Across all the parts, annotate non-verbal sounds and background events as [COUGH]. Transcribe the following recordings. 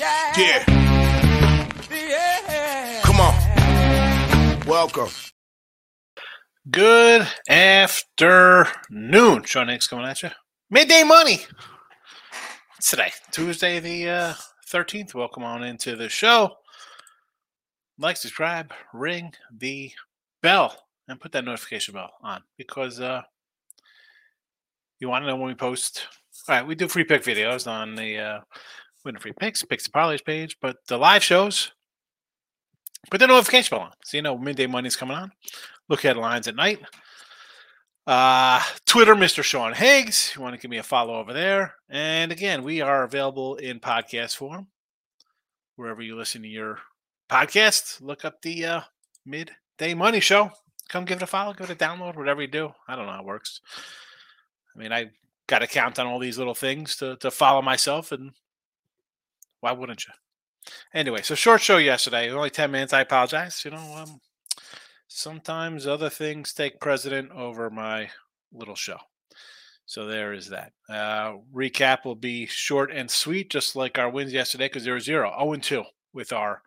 Yeah. Yeah. Yeah. Come on. Welcome. Good afternoon. Sean Higgs coming at you. Midday money. It's today, Tuesday the uh, 13th. Welcome on into the show. Like, subscribe, ring the bell, and put that notification bell on because uh, you want to know when we post. All right, we do free pick videos on the uh, Winning Free Picks, Picks and Parlays page, but the live shows, put the notification bell on so you know midday money's coming on. Look at lines at night. Uh, Twitter, Mr. Sean Higgs. You want to give me a follow over there. And again, we are available in podcast form. Wherever you listen to your podcast, look up the uh, Midday Money Show. Come give it a follow, give it a download, whatever you do. I don't know how it works. I mean, I got to count on all these little things to, to follow myself, and why wouldn't you? Anyway, so short show yesterday, only 10 minutes. I apologize. You know, um, sometimes other things take precedent over my little show. So there is that. Uh, recap will be short and sweet, just like our wins yesterday, because there were zero, 0 and 2 with our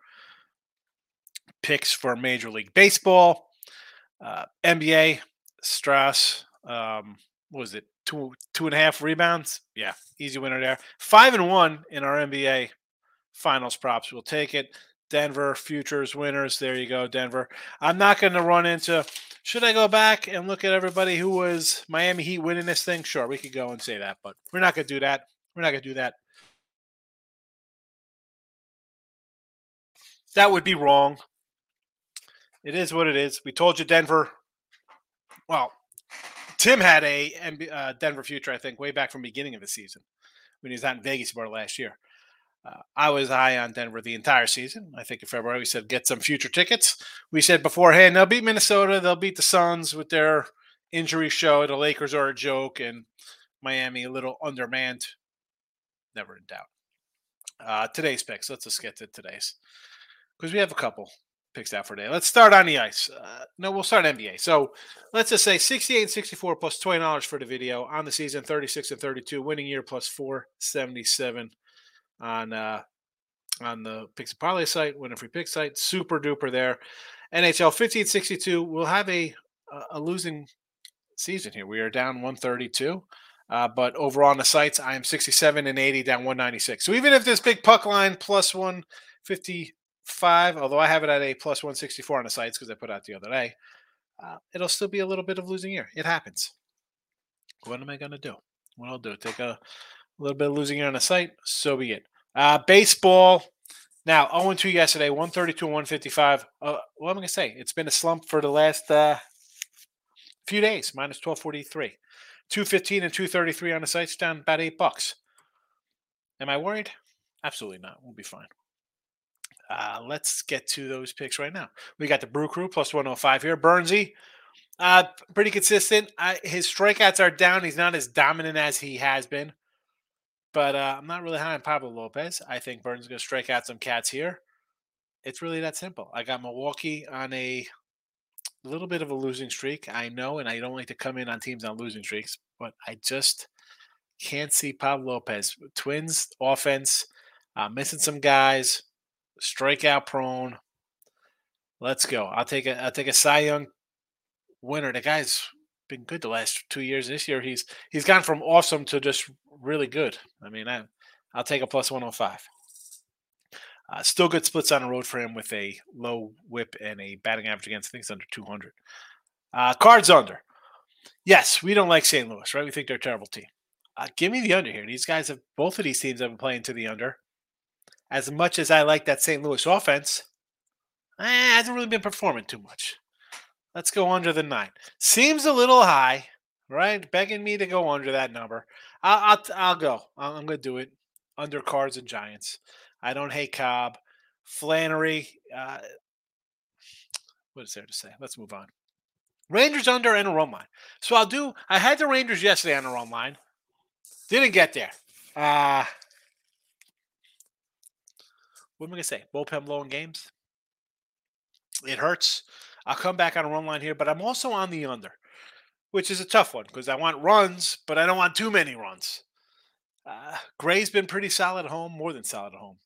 picks for Major League Baseball, uh, NBA, Strus. Um, what was it? Two two and a half rebounds. Yeah, easy winner there. Five and one in our NBA finals props. We'll take it. Denver futures winners. There you go, Denver. I'm not going to run into. Should I go back and look at everybody who was Miami Heat winning this thing? Sure, we could go and say that, but we're not going to do that. We're not going to do that. That would be wrong. It is what it is. We told you Denver. Well, Tim had a uh, Denver future, I think, way back from the beginning of the season when he was out in Vegas about last year. Uh, I was high on Denver the entire season. I think in February we said get some future tickets. We said beforehand they'll beat Minnesota, they'll beat the Suns with their injury show. The Lakers are a joke, and Miami a little undermanned. Never in doubt. Uh, today's picks. Let's just get to today's because we have a couple picks out for today. Let's start on the ice. Uh, no, we'll start NBA. So let's just say 68 and 64 plus $20 for the video on the season, 36 and 32, winning year plus 477 on uh on the and Parlay site, winner free pick site. Super duper there. NHL 1562 will have a a losing season here. We are down 132. Uh, but overall on the sites, I am 67 and 80, down 196. So even if this big puck line plus 155, although I have it at a plus 164 on the sites because I put out the other day, uh, it'll still be a little bit of losing year. It happens. What am I going to do? What I'll do, take a, a little bit of losing it on the site, so be it. Uh, baseball. Now, 0 2 yesterday, 132 and 155. Uh, what am I going to say? It's been a slump for the last uh, few days, minus 1243. 215 and 233 on the sites, down about eight bucks. Am I worried? Absolutely not. We'll be fine. Uh, let's get to those picks right now. We got the Brew Crew plus 105 here. Burnsy, uh, pretty consistent. I, his strikeouts are down. He's not as dominant as he has been. But uh, I'm not really high on Pablo Lopez. I think Burnes is going to strike out some cats here. It's really that simple. I got Milwaukee on a little bit of a losing streak. I know, and I don't like to come in on teams on losing streaks, but I just can't see Pablo Lopez. Twins offense, uh, missing some guys, strikeout prone. Let's go. I'll take a I'll take a Cy Young winner. The guy's been good the last two years. This year he's he's gone from awesome to just really good. I mean, I, I'll take a plus 105. Uh, still good splits on the road for him with a low whip and a batting average against things under 200. Uh, cards under. Yes, we don't like St. Louis, right? We think they're a terrible team. Uh, give me the under here. These guys have both of these teams have been playing to the under. As much as I like that St. Louis offense, eh, hasn't really been performing too much. Let's go under the nine. Seems a little high, right? Begging me to go under that number. I'll I'll, I'll go. I'm going to do it under Cards and Giants. I don't hate Cobb, Flaherty. Uh, what is there to say? Let's move on. Rangers under and a run line. So I'll do. I had the Rangers yesterday on the run line. Didn't get there. Uh, what am I gonna say? Bullpen blowing games. It hurts. I'll come back on a run line here, but I'm also on the under, which is a tough one because I want runs, but I don't want too many runs. Uh, Gray's been pretty solid at home, more than solid at home.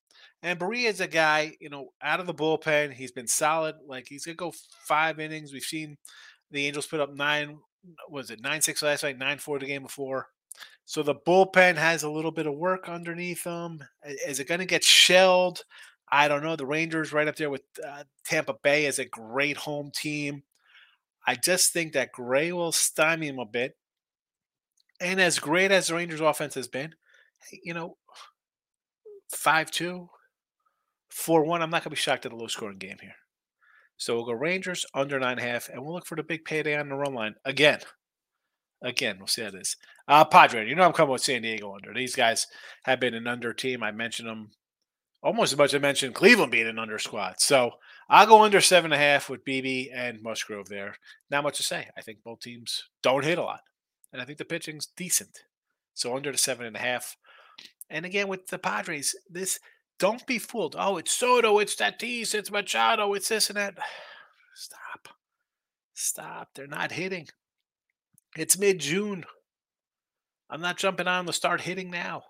And Barria is a guy, you know, out of the bullpen. He's been solid. Like he's gonna go five innings. We've seen the Angels put up nine. Was it nine six last night? Nine four the game before. So the bullpen has a little bit of work underneath them. Is it going to get shelled? I don't know. The Rangers right up there with uh, Tampa Bay is a great home team. I just think that Gray will stymie him a bit. And as great as the Rangers offense has been, you know, 5 2, 4 1, I'm not going to be shocked at a low scoring game here. So we'll go Rangers under nine and a half, and we'll look for the big payday on the run line again. Again, we'll see how it is. Uh, Padre, you know I'm coming with San Diego under. These guys have been an under team. I mentioned them almost as much I mentioned Cleveland being an under squad. So I'll go under seven and a half with Bibee and Musgrove there. Not much to say. I think both teams don't hit a lot. And I think the pitching's decent. So under the seven and a half. And again, with the Padres, this don't be fooled. Oh, it's Soto, it's Tatis, it's Machado, it's this and that. [SIGHS] Stop. Stop. They're not hitting. It's mid June. I'm not jumping on to start hitting now.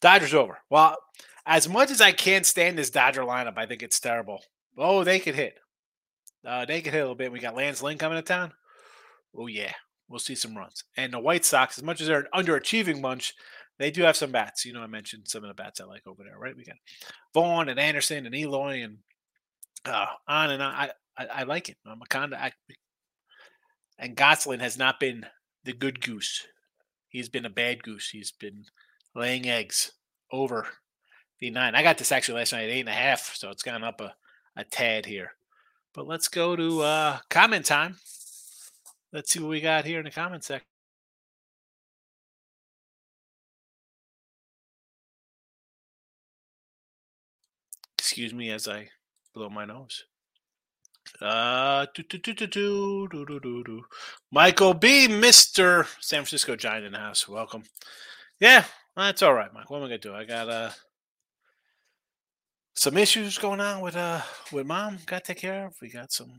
Dodgers over. Well, as much as I can't stand this Dodger lineup, I think it's terrible. Oh, they could hit. Uh, they could hit a little bit. We got Lance Lynn coming to town. Oh, yeah. We'll see some runs. And the White Sox, as much as they're an underachieving bunch, they do have some bats. You know, I mentioned some of the bats I like over there, right? We got Vaughn and Anderson and Eloy and uh, on and on. I, I, I like it. I'm a kind of, and Gonsolin has not been the good goose. He's been a bad goose. He's been laying eggs over the. I got this actually last night at eight and a half, so it's gone up a, a tad here. But let's go to uh, comment time. Let's see what we got here in the comment section. Excuse me as I blow my nose. Uh, do, do, do, do, do, do, do, do. Michael B, Mister San Francisco Giant in the house. Welcome. Yeah, that's all right, Mike. What am I gonna do? I got uh some issues going on with uh with mom. Got to take care of. We got some,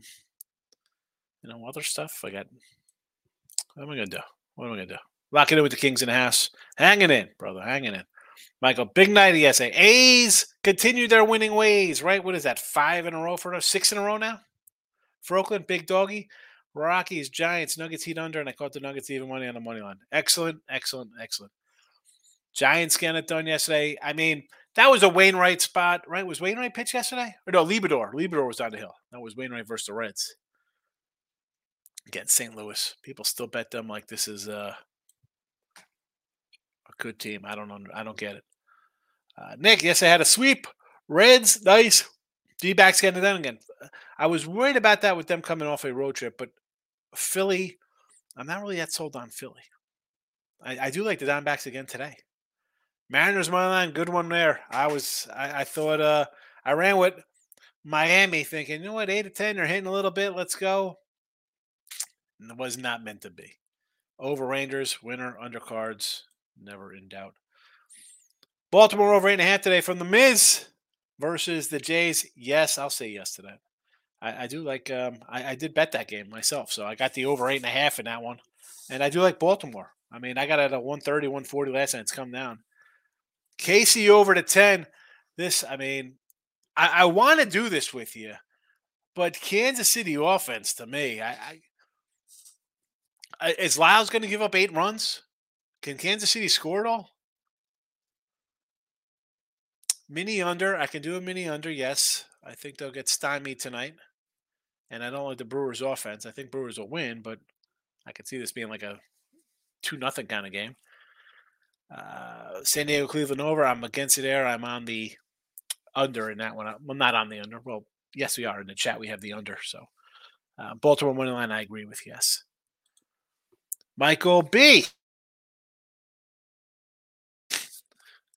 you know, other stuff. I got. What am I gonna do? What am I gonna do? Locking in with the Kings in the house. Hanging in, brother. Hanging in. Michael, big night ESA. A's continue their winning ways, right? What is that? Five in a row for us? Six in a row now? For Oakland, big doggy. Rockies, Giants, Nuggets heat under, and I caught the Nuggets even money on the money line. Excellent, excellent, excellent. Giants getting it done yesterday. I mean, that was a Wainwright spot, right? Was Wainwright pitch yesterday? Or no, Liberatore. Liberatore was down the hill. That was Wainwright versus the Reds. Again, St. Louis. People still bet them like this is uh, a good team. I don't know. I don't get it. Uh, Nick, yes, I had a sweep. Reds, nice. D backs getting it done again. I was worried about that with them coming off a road trip, but Philly, I'm not really that sold on Philly. I, I do like the Diamondbacks again today. Mariners money line, good one there. I was, I, I thought, uh, I ran with Miami, thinking, you know what, eight to ten, they're hitting a little bit. Let's go. And it was not meant to be. Over Rangers, winner, undercards, never in doubt. Baltimore over eight and a half today from the Miz versus the Jays. Yes, I'll say yes to that. I, I do like. Um, I, I, did bet that game myself, so I got the over eight and a half in that one, and I do like Baltimore. I mean, I got it at a 130, 140 last night. It's come down. Casey over to 10. This, I mean, I, I want to do this with you, but Kansas City offense to me, I, I is Lyles going to give up eight runs? Can Kansas City score it all? Mini under. I can do a mini under. Yes, I think they'll get stymied tonight. And I don't like the Brewers' offense. I think Brewers will win, but I could see this being like a two nothing kind of game. Uh, San Diego Cleveland over. I'm against it there. I'm on the under in that one. Well, not on the under. Well, yes, we are in the chat. We have the under. So uh, Baltimore money line. I agree with yes. Michael B.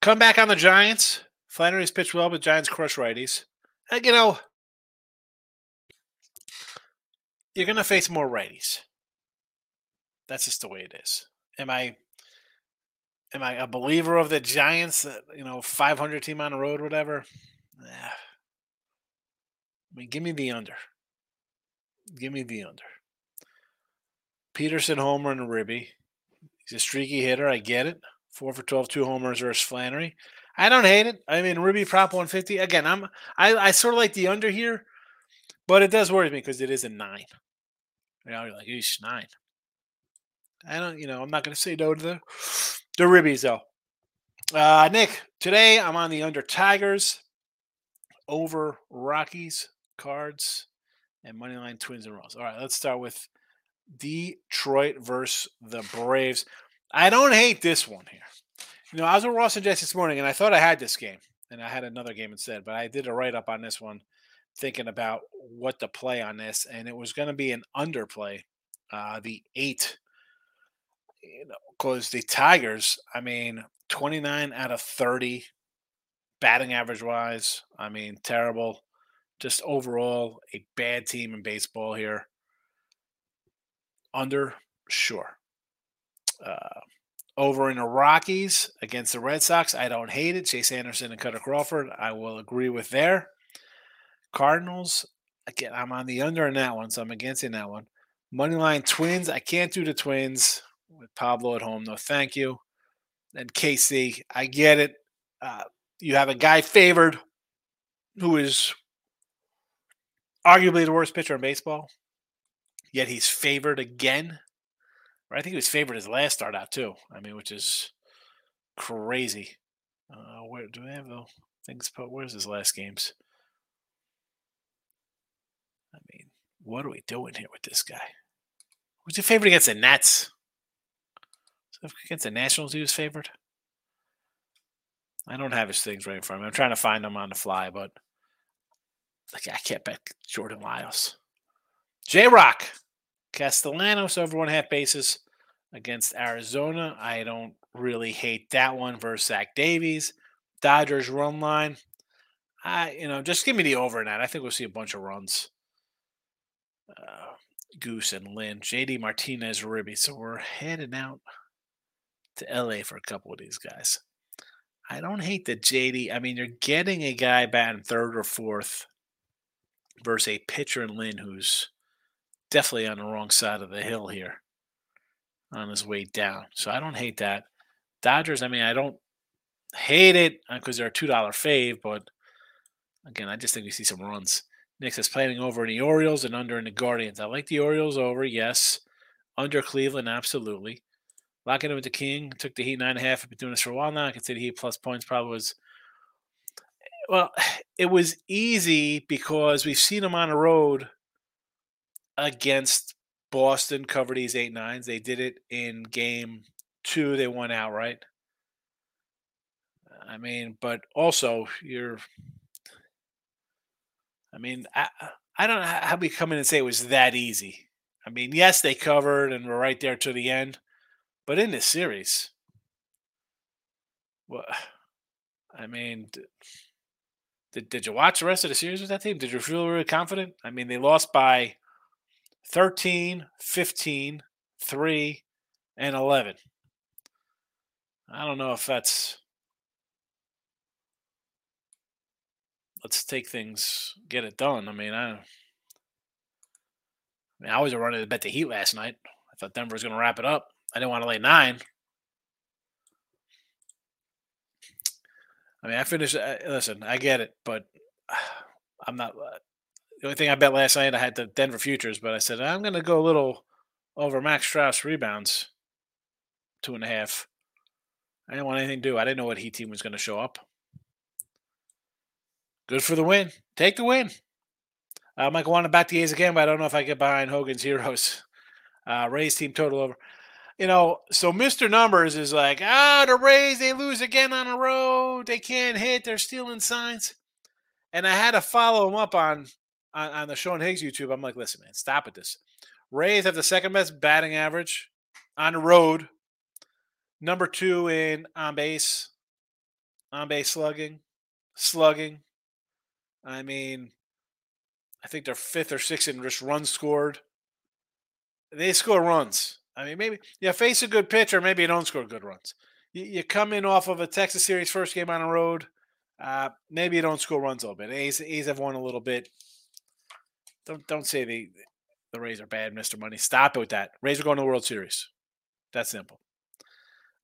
Come back on the Giants. Flaherty's pitched well, but Giants crush righties. And, you know, you're going to face more righties. That's just the way it is. Am I am I a believer of the Giants? Uh, you know, 500 team on the road, whatever. Yeah. I mean, give me the under. Give me the under. Pederson homer and Ribby. He's a streaky hitter. I get it. Four for 12, two homers versus Flaherty. I don't hate it. I mean, Ruby prop 150. Again, I'm I, I sort of like the under here, but it does worry me because it is a nine. You know, you're like, eesh, nine. I don't, you know, I'm not going to say no to the the ribbies though. Uh, Nick, today I'm on the under Tigers, over Rockies, Cards, and Moneyline Twins and Rolls. All right, let's start with Detroit versus the Braves. I don't hate this one here. You know, I was with Ross and Jesse this morning, and I thought I had this game, and I had another game instead, but I did a write up on this one, thinking about what to play on this, and it was going to be an underplay, uh, the eight. You know, because the Tigers, I mean, 29 out of 30 batting average wise. I mean, terrible. Just overall, a bad team in baseball here. Under, sure. Uh, over in the Rockies against the Red Sox, I don't hate it. Chase Anderson and Kutter Crawford, I will agree with there. Cardinals, again, I'm on the under in that one, so I'm against in that one. Moneyline Twins, I can't do the Twins with Pablo at home. No, thank you. And Casey, I get it. Uh, you have a guy favored who is arguably the worst pitcher in baseball, yet he's favored again. Right? I think he was favored his last start out too. I mean, which is crazy. Uh, where do we have the things? Put? Where's his last games? I mean, what are we doing here with this guy? Who's your favorite against the Nets? Against the Nationals, he was favored. I don't have his things right in front of me. I'm trying to find them on the fly, but like I can't bet Jordan Lyles. J Rock, Castellanos over one half bases against Arizona. I don't really hate that one versus Zach Davies. Dodgers run line. I, you know, just give me the over in that. I think we'll see a bunch of runs. Uh, Goose and Lynn, JD Martinez, Ribby. So we're heading out to LA for a couple of these guys. I don't hate the JD. I mean, you're getting a guy batting third or fourth versus a pitcher in Lynn who's definitely on the wrong side of the hill here on his way down. So I don't hate that. Dodgers, I mean, I don't hate it uh, because they're a $2 fave, but again, I just think we see some runs. Nick is planning over in the Orioles and under in the Guardians. I like the Orioles over, yes. Under Cleveland, absolutely. Locking in with the King. Took the Heat nine and a half. I've been doing this for a while now. I can say the Heat plus points probably was. Well, it was easy because we've seen them on the road against Boston cover these eight nines. They did it in game two. They won outright. I mean, but also you're. I mean, I I don't know how we come in and say it was that easy. I mean, yes, they covered and were right there to the end, but in this series, well, I mean, did, did you watch the rest of the series with that team? Did you feel really confident? I mean, they lost by 13, 15, 3, and 11. I don't know if that's. Let's take things, get it done. I mean, I. I mean, I was running to bet the Heat last night. I thought Denver was going to wrap it up. I didn't want to lay nine. I mean, I finished. Uh, listen, I get it, but [SIGHS] I'm not. Uh, the only thing I bet last night, I had the Denver futures, but I said I'm going to go a little over Max Strus rebounds, two and a half. I didn't want anything to do. I didn't know what Heat team was going to show up. Good for the win. Take the win. I might want to back the A's again, but I don't know if I get behind Hogan's [LAUGHS] Heroes. Uh, Rays team total over you know, so Mr. Numbers is like, ah, the Rays, they lose again on the road. They can't hit. They're stealing signs. And I had to follow him up on, on, on the Sean Higgs YouTube. I'm like, listen, man, stop with this. Rays have the second best batting average on the road. Number two in on base, on base slugging, slugging. I mean, I think they're fifth or sixth in just runs scored. They score runs. I mean, maybe you face a good pitcher, maybe you don't score good runs. You, you come in off of a Texas series first game on the road, uh, maybe you don't score runs a little bit. A's, A's have won a little bit. Don't don't say the the Rays are bad, Mister Money. Stop it with that. Rays are going to the World Series. That's simple.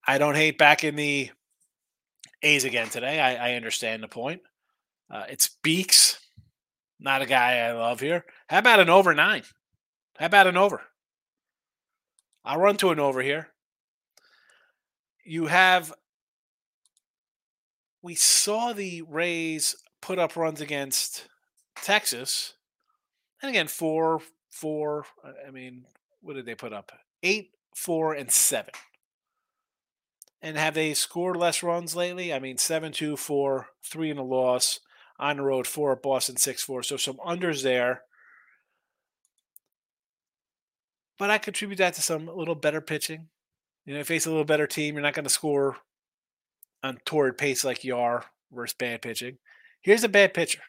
I don't hate back in the A's again today. I, I understand the point. Uh, it's Beeks, not a guy I love here. How about an over nine? How about an over? I'll run to an over here. You have, we saw the Rays put up runs against Texas. And again, four, four, I mean, what did they put up? Eight, four, and seven. And have they scored less runs lately? I mean, 7 2, 4, 3 in a loss. On the road, 4 at Boston, 6 4. So some unders there. But I contribute that to some little better pitching. You know, face a little better team. You're not going to score on torrid pace like you are versus bad pitching. Here's a bad pitcher.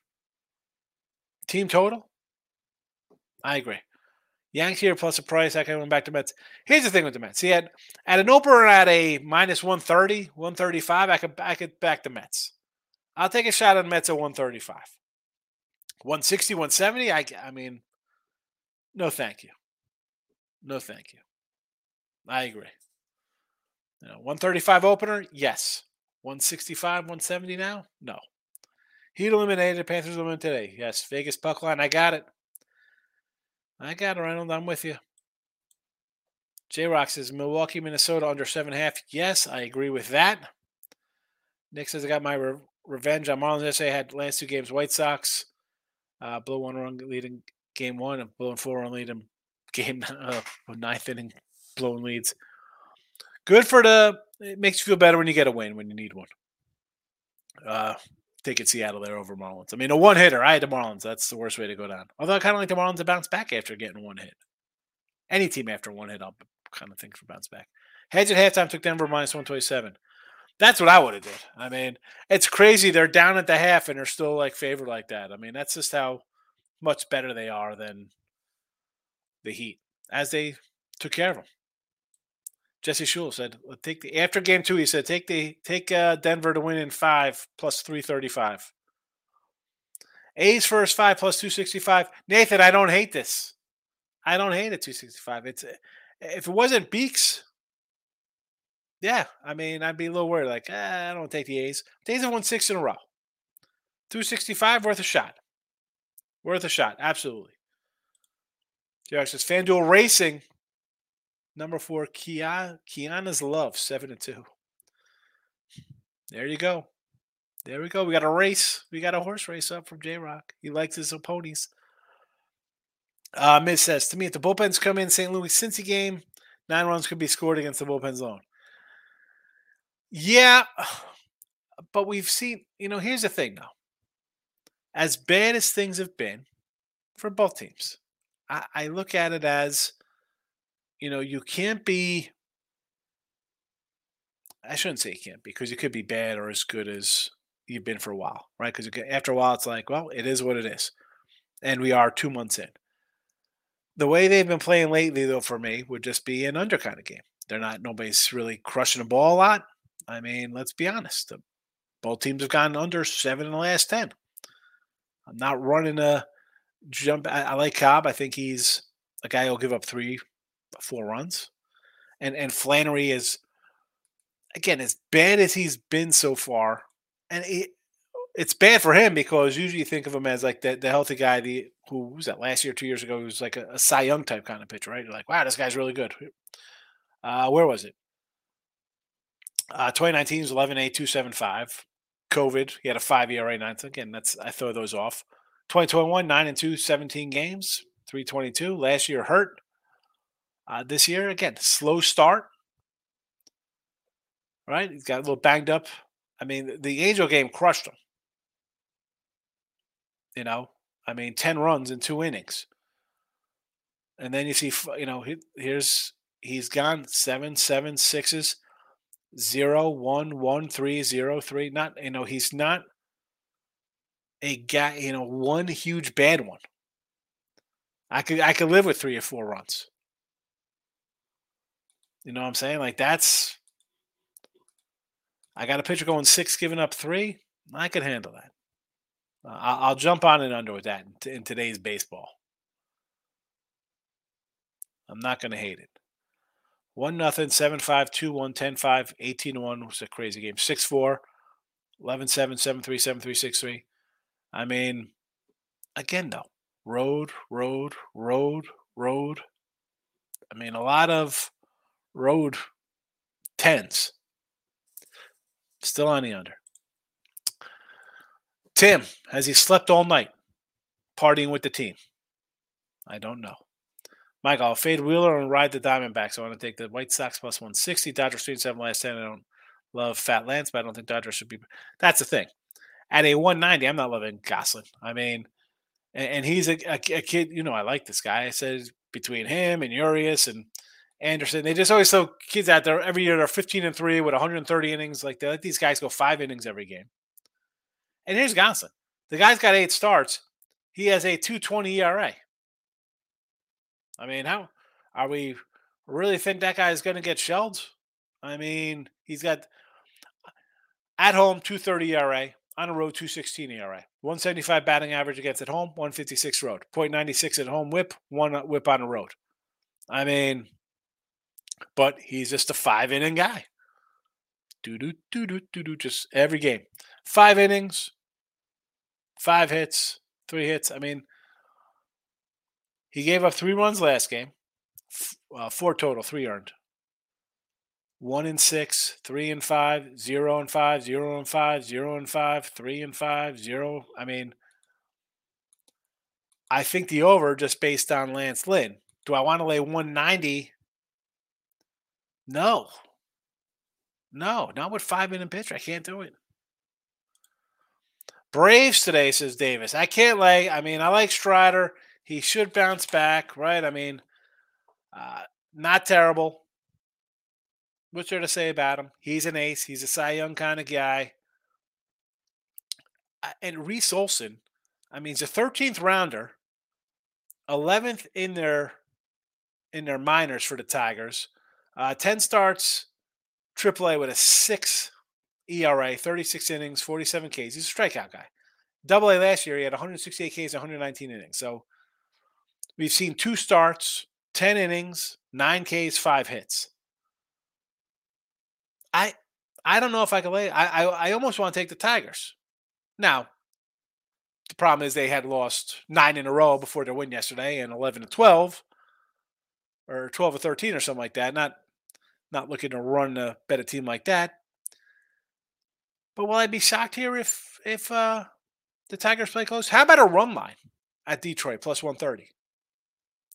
Team total? I agree. Yanks here plus a price. I can went back to Mets. Here's the thing with the Mets. Had at an opener at a minus 130, 135, I could I could back the Mets. I'll take a shot on Mets at 135. 160, 170, I I mean, no thank you. No thank you. I agree. You know, 135 opener, yes. 165, 170 now? No. Heat eliminated, Panthers eliminated today. Yes. Vegas puck line, I got it. I got it, Reynolds. I'm with you. J Rock says Milwaukee, Minnesota under seven and a half. Yes, I agree with that. Nick says I got my re- revenge on Marlins yesterday. I had last two games White Sox, uh, blow one run leading game one, and blowing four run lead in game [LAUGHS] uh, ninth inning, blown leads. Good for the. It makes you feel better when you get a win when you need one. Uh, taking Seattle there over Marlins. I mean, a one hitter. I had the Marlins. That's the worst way to go down. Although I kind of like the Marlins to bounce back after getting one hit. Any team after one hit, I'll kind of think for bounce back. Hedge at halftime took Denver minus 127. That's what I would have did. I mean, it's crazy. They're down at the half and they're still like favored like that. I mean, that's just how much better they are than the Heat as they took care of them. Jesse Shule said, "Take the after game two. He said, "Take the take uh, Denver to win in five plus three thirty five. A's first five plus two sixty five. Nathan, I don't hate this. I don't hate it two sixty five. It's if it wasn't Beeks, yeah. I mean, I'd be a little worried. Like, eh, I don't take the A's. The A's have won six in a row. Two sixty five worth a shot. Worth a shot. Absolutely. Jack says FanDuel Racing Number four, Kia, Kiana's Love, seven and two. There you go. There we go. We got a race. We got a horse race up from J Rock. He likes his ponies. Uh, Miz says to me, if the bullpens come in St. Louis Cincy game, nine runs could be scored against the bullpen zone. Yeah, but we've seen. You know, here's the thing, though. As bad as things have been for both teams, I, I look at it as you know, you can't be. I shouldn't say you can't because you could be bad or as good as you've been for a while, right? Because after a while, it's like, well, it is what it is, and we are two months in. The way they've been playing lately, though, for me, would just be an under kind of game. They're not nobody's really crushing the ball a lot. I mean, let's be honest. The, both teams have gone under seven in the last ten. I'm not running a jump. I, I like Cobb. I think he's a guy who'll give up three, four runs. And and Flaherty is again as bad as he's been so far, and it, it's bad for him because usually you think of him as like the, the healthy guy, the who was that last year, two years ago, he was like a, a Cy Young type kind of pitcher, right? You're like, wow, this guy's really good. Uh, where was it? Uh, 2019 was 11 8 275. COVID, he had a five ERA nine. Again, that's I throw those off. 2021, 9 and 2, 17 games, 322. Last year hurt. Uh, this year, again, slow start. Right? He's got a little banged up. I mean, the Angel game crushed him. You know, I mean, 10 runs in two innings. And then you see, you know, here's he's gone seven, seven, sixes, zero, one, one, three, zero, three. Not, you know, he's not a guy, you know, one huge bad one. I could I could live with three or four runs. You know what I'm saying? Like that's I got a pitcher going six, giving up three. I could handle that. Uh, I'll jump on and under with that in, in today's baseball. I'm not going to hate it. One nothing, seven five, two one, ten five, 18 one was a crazy game. Six four. 11 7 7 3 7 3 6 3. I mean, again, though, road, road, road, road. I mean, a lot of road tens. Still on the under. Tim, has he slept all night partying with the team? I don't know. Mike, I'll fade Wheeler and ride the Diamondbacks. I want to take the White Sox plus 160. Dodgers 3 7 last 10. I don't love Fat Lance, but I don't think Dodgers should be. That's the thing. At a 190, I'm not loving Gonsolin. I mean, and, and he's a, a, a, kid, you know, I like this guy. I said between him and Urias and Anderson, they just always throw kids out there every year. They're 15 and 3 with 130 innings. Like they let these guys go five innings every game. And here's Gonsolin. The guy's got eight starts. He has a 220 ERA. I mean, how are we really think that guy is going to get shelled? I mean, he's got uh, at home 230 ERA, on a road 216 ERA, 175 batting average against at home, 156 road, 0.96 at home whip, one whip on the road. I mean, but he's just a five inning guy. Do do do do do do just every game. Five innings, five hits, three hits. I mean, he gave up three runs last game, uh, four total, three earned. One and six, three and five, zero and five, zero and five, zero and five, three and five, zero. I mean, I think the over just based on Lance Lynn. Do I want to lay 190? No. No, not with five minute pitcher. I can't do it. Braves today, says Davis. I can't lay. I mean, I like Strider. He should bounce back, right? I mean, uh, not terrible. What's there to say about him? He's an ace. He's a Cy Young kind of guy. And Reese Olson, I mean, he's a 13th rounder, 11th in their in their minors for the Tigers. Uh, 10 starts, AAA with a six ERA, 36 innings, 47 Ks. He's a strikeout guy. Double A last year, he had 168 Ks, 119 innings. So We've seen two starts, 10 innings, nine Ks, five hits. I I don't know if I can lay. I, I I almost want to take the Tigers. Now, the problem is they had lost nine in a row before their win yesterday, and eleven to twelve, or twelve or thirteen, or something like that. Not not looking to run a bet a team like that. But will I be shocked here if if uh, the Tigers play close? How about a run line at Detroit plus one thirty?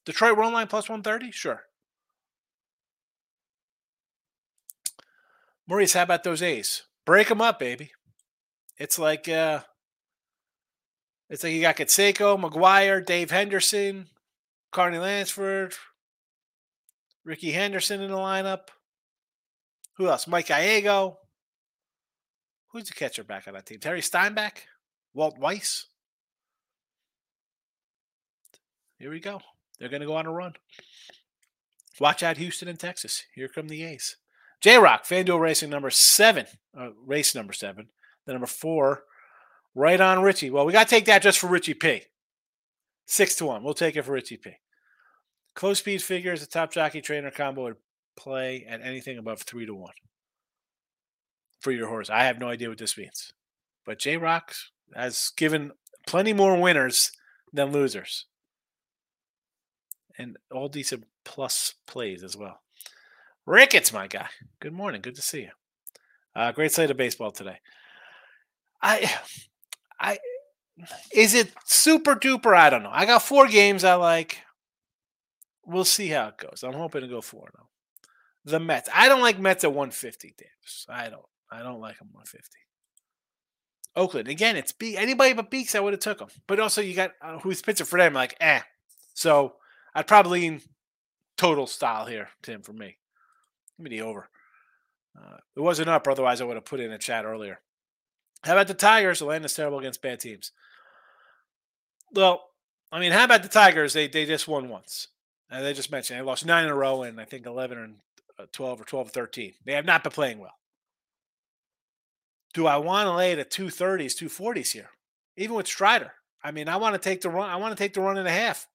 Detroit run line plus 130? Sure. Maurice, how about those A's? Break them up, baby. It's like uh it's like you got Canseco, McGwire, Dave Henderson, Carney Lansford, Rickey Henderson in the lineup. Who else? Mike Gallego. Who's the catcher back on that team? Terry Steinbach? Walt Weiss? Here we go. They're going to go on a run. Watch out, Houston and Texas. Here come the A's. J Rock, FanDuel Racing number seven, uh, race number seven. The number four, right on Richie. Well, we got to take that just for Richie P. Six to one. We'll take it for Richie P. Close speed figures, the top jockey trainer combo would play at anything above three to one for your horse. I have no idea what this means. But J Rock has given plenty more winners than losers and all decent plus plays as well. Ricketts, my guy. Good morning. Good to see you. Uh, great slate of baseball today. I, [SIGHS] I, is it super duper? I don't know. I got four games I like. We'll see how it goes. I'm hoping to go four now. The Mets. I don't like Mets at 150, Davis. I don't. I don't like them 150. Oakland again. It's be anybody but Beeks. I would have took them. But also you got uh, who's pitching for them. Like eh. So I'd probably total style here, Tim, for me. Give me the over. Uh, it wasn't up, otherwise I would have put in a chat earlier. How about the Tigers? Atlanta's terrible against bad teams. Well, I mean, how about the Tigers? They they just won once. And they just mentioned they lost nine in a row and I think 11 or uh, 12 or 12 or 13. They have not been playing well. Do I want to lay the 230s, 240s here? Even with Strider. I mean, I want to take the run. I want to take the run and a half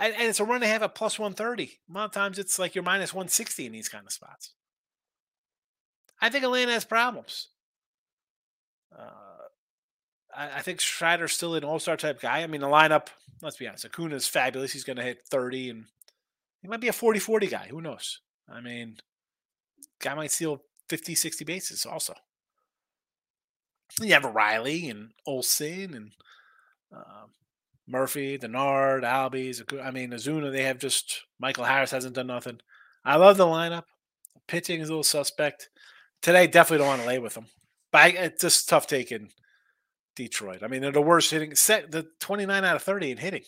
and, and it's a run and a at plus 130. A lot of times it's like you're minus 160 in these kind of spots. I think Atlanta has problems. Uh, I, I think Strider's still an all star type guy. I mean, the lineup, let's be honest, Acuna is fabulous. He's going to hit 30 and he might be a 40 40 guy. Who knows? I mean, guy might steal 50, 60 bases also. You have Riley and Olson and uh, Murphy, Denard, Albies. I mean, Ozuna, they have just Michael Harris hasn't done nothing. I love the lineup. Pitching is a little suspect. Today, definitely don't want to lay with them. But I, it's just tough taking Detroit. I mean, they're the worst hitting set the 29 out of 30 in hitting.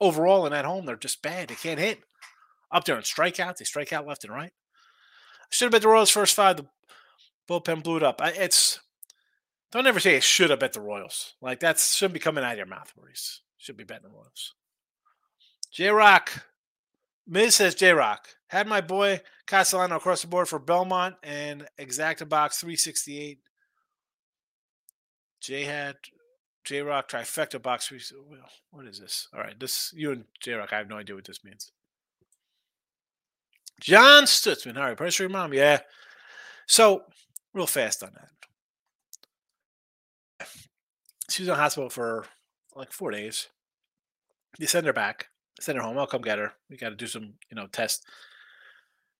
Overall, and at home, they're just bad. They can't hit. Up there in strikeouts, they strike out left and right. Should have bet the Royals first five. The bullpen blew it up. I, it's don't ever say I should have bet the Royals. Like that shouldn't be coming out of your mouth, Maurice. Should be betting the Royals. J Rock. Miz says J Rock. Had my boy Castellano across the board for Belmont and exacta box 368. J had J Rock trifecta box. What is this? All right, this you and J Rock. I have no idea what this means. John Stutzman. Press your mom. Yeah. So real fast on that. She was in hospital for like four days. They send her back, send her home. I'll come get her. We got to do some, you know, test.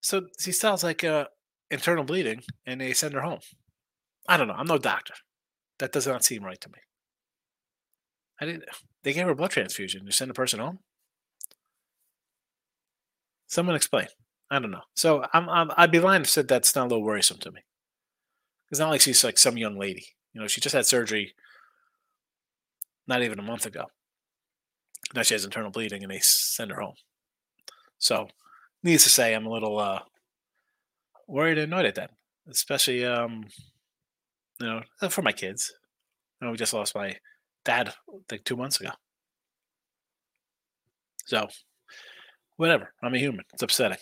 So she sounds like uh, internal bleeding, and they send her home. I don't know. I'm no doctor. That does not seem right to me. I didn't. They gave her a blood transfusion. You send a person home. Someone explain. I don't know. So I'm, I'm I'd be lying if said that's not a little worrisome to me. It's not like she's like some young lady. You know, she just had surgery not even a month ago. Now she has internal bleeding and they send her home. So, needless to say, I'm a little uh, worried and annoyed at that, especially, um, you know, uh, for my kids. You know, we just lost my dad like two months ago. So, whatever. I'm a human. It's upsetting.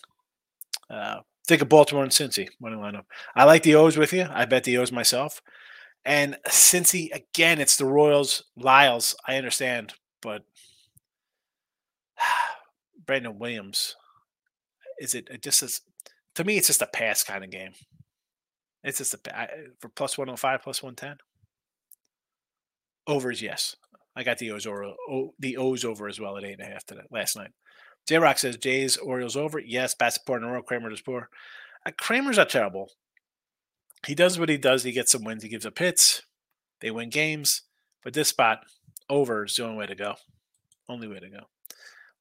Uh, think of Baltimore and Cincy money lineup. I like the O's with you. I bet the O's myself. And Cincy again, it's the Royals, Lyles. I understand, but [SIGHS] Brandon Williams, is it, it just is to me? It's just a pass kind of game. It's just a for 105, plus 110. Overs, yes. I got the O's over the O's over as well at eight and a half today last night. J Rock says Jays Orioles over. Yes, Bassitt in a row. Kremer is poor. Uh, Kremer's not terrible he does what he does. He gets some wins. He gives up hits. They win games. But this spot, over is the only way to go. Only way to go.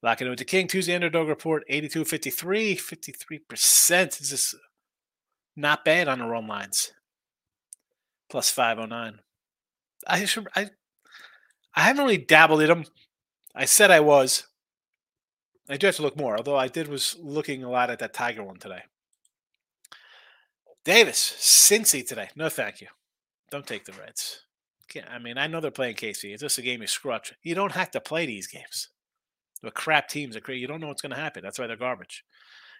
Locking in with the King. Tuesday underdog report 82 53. 53%. This Is not bad on the run lines? Plus 509. I should, I I haven't really dabbled in them. I said I was. I do have to look more, although I did was looking a lot at that Tiger one today. Davis, Cincy today. No, thank you. Don't take the Reds. I mean, I know they're playing KC. It's just a game you scrutch. You don't have to play these games. The crap teams are great. You don't know what's going to happen. That's why they're garbage.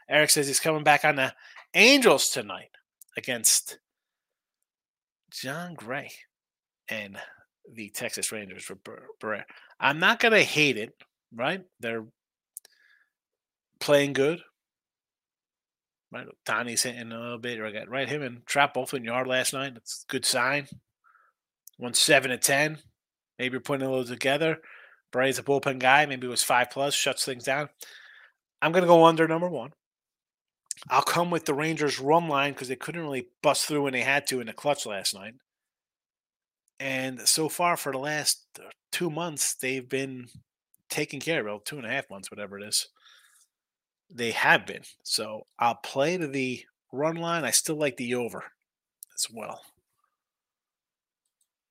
Eric says he's coming back on the Angels tonight against Jon Gray and the Texas Rangers for Barria. I'm not going to hate it, right? They're playing good. Right, Donnie's hitting a little bit. Or I got right him and Trap both in yard last night. That's a good sign. One seven to ten. Maybe you're putting a little together. Bray's a bullpen guy. Maybe it was five plus. Shuts things down. I'm gonna go under number one. I'll come with the Rangers run line because they couldn't really bust through when they had to in the clutch last night. And so far for the last uh, two months, they've been taking care of it. Two and a half months, whatever it is they have been. So I'll play to the run line. I still like the over as well.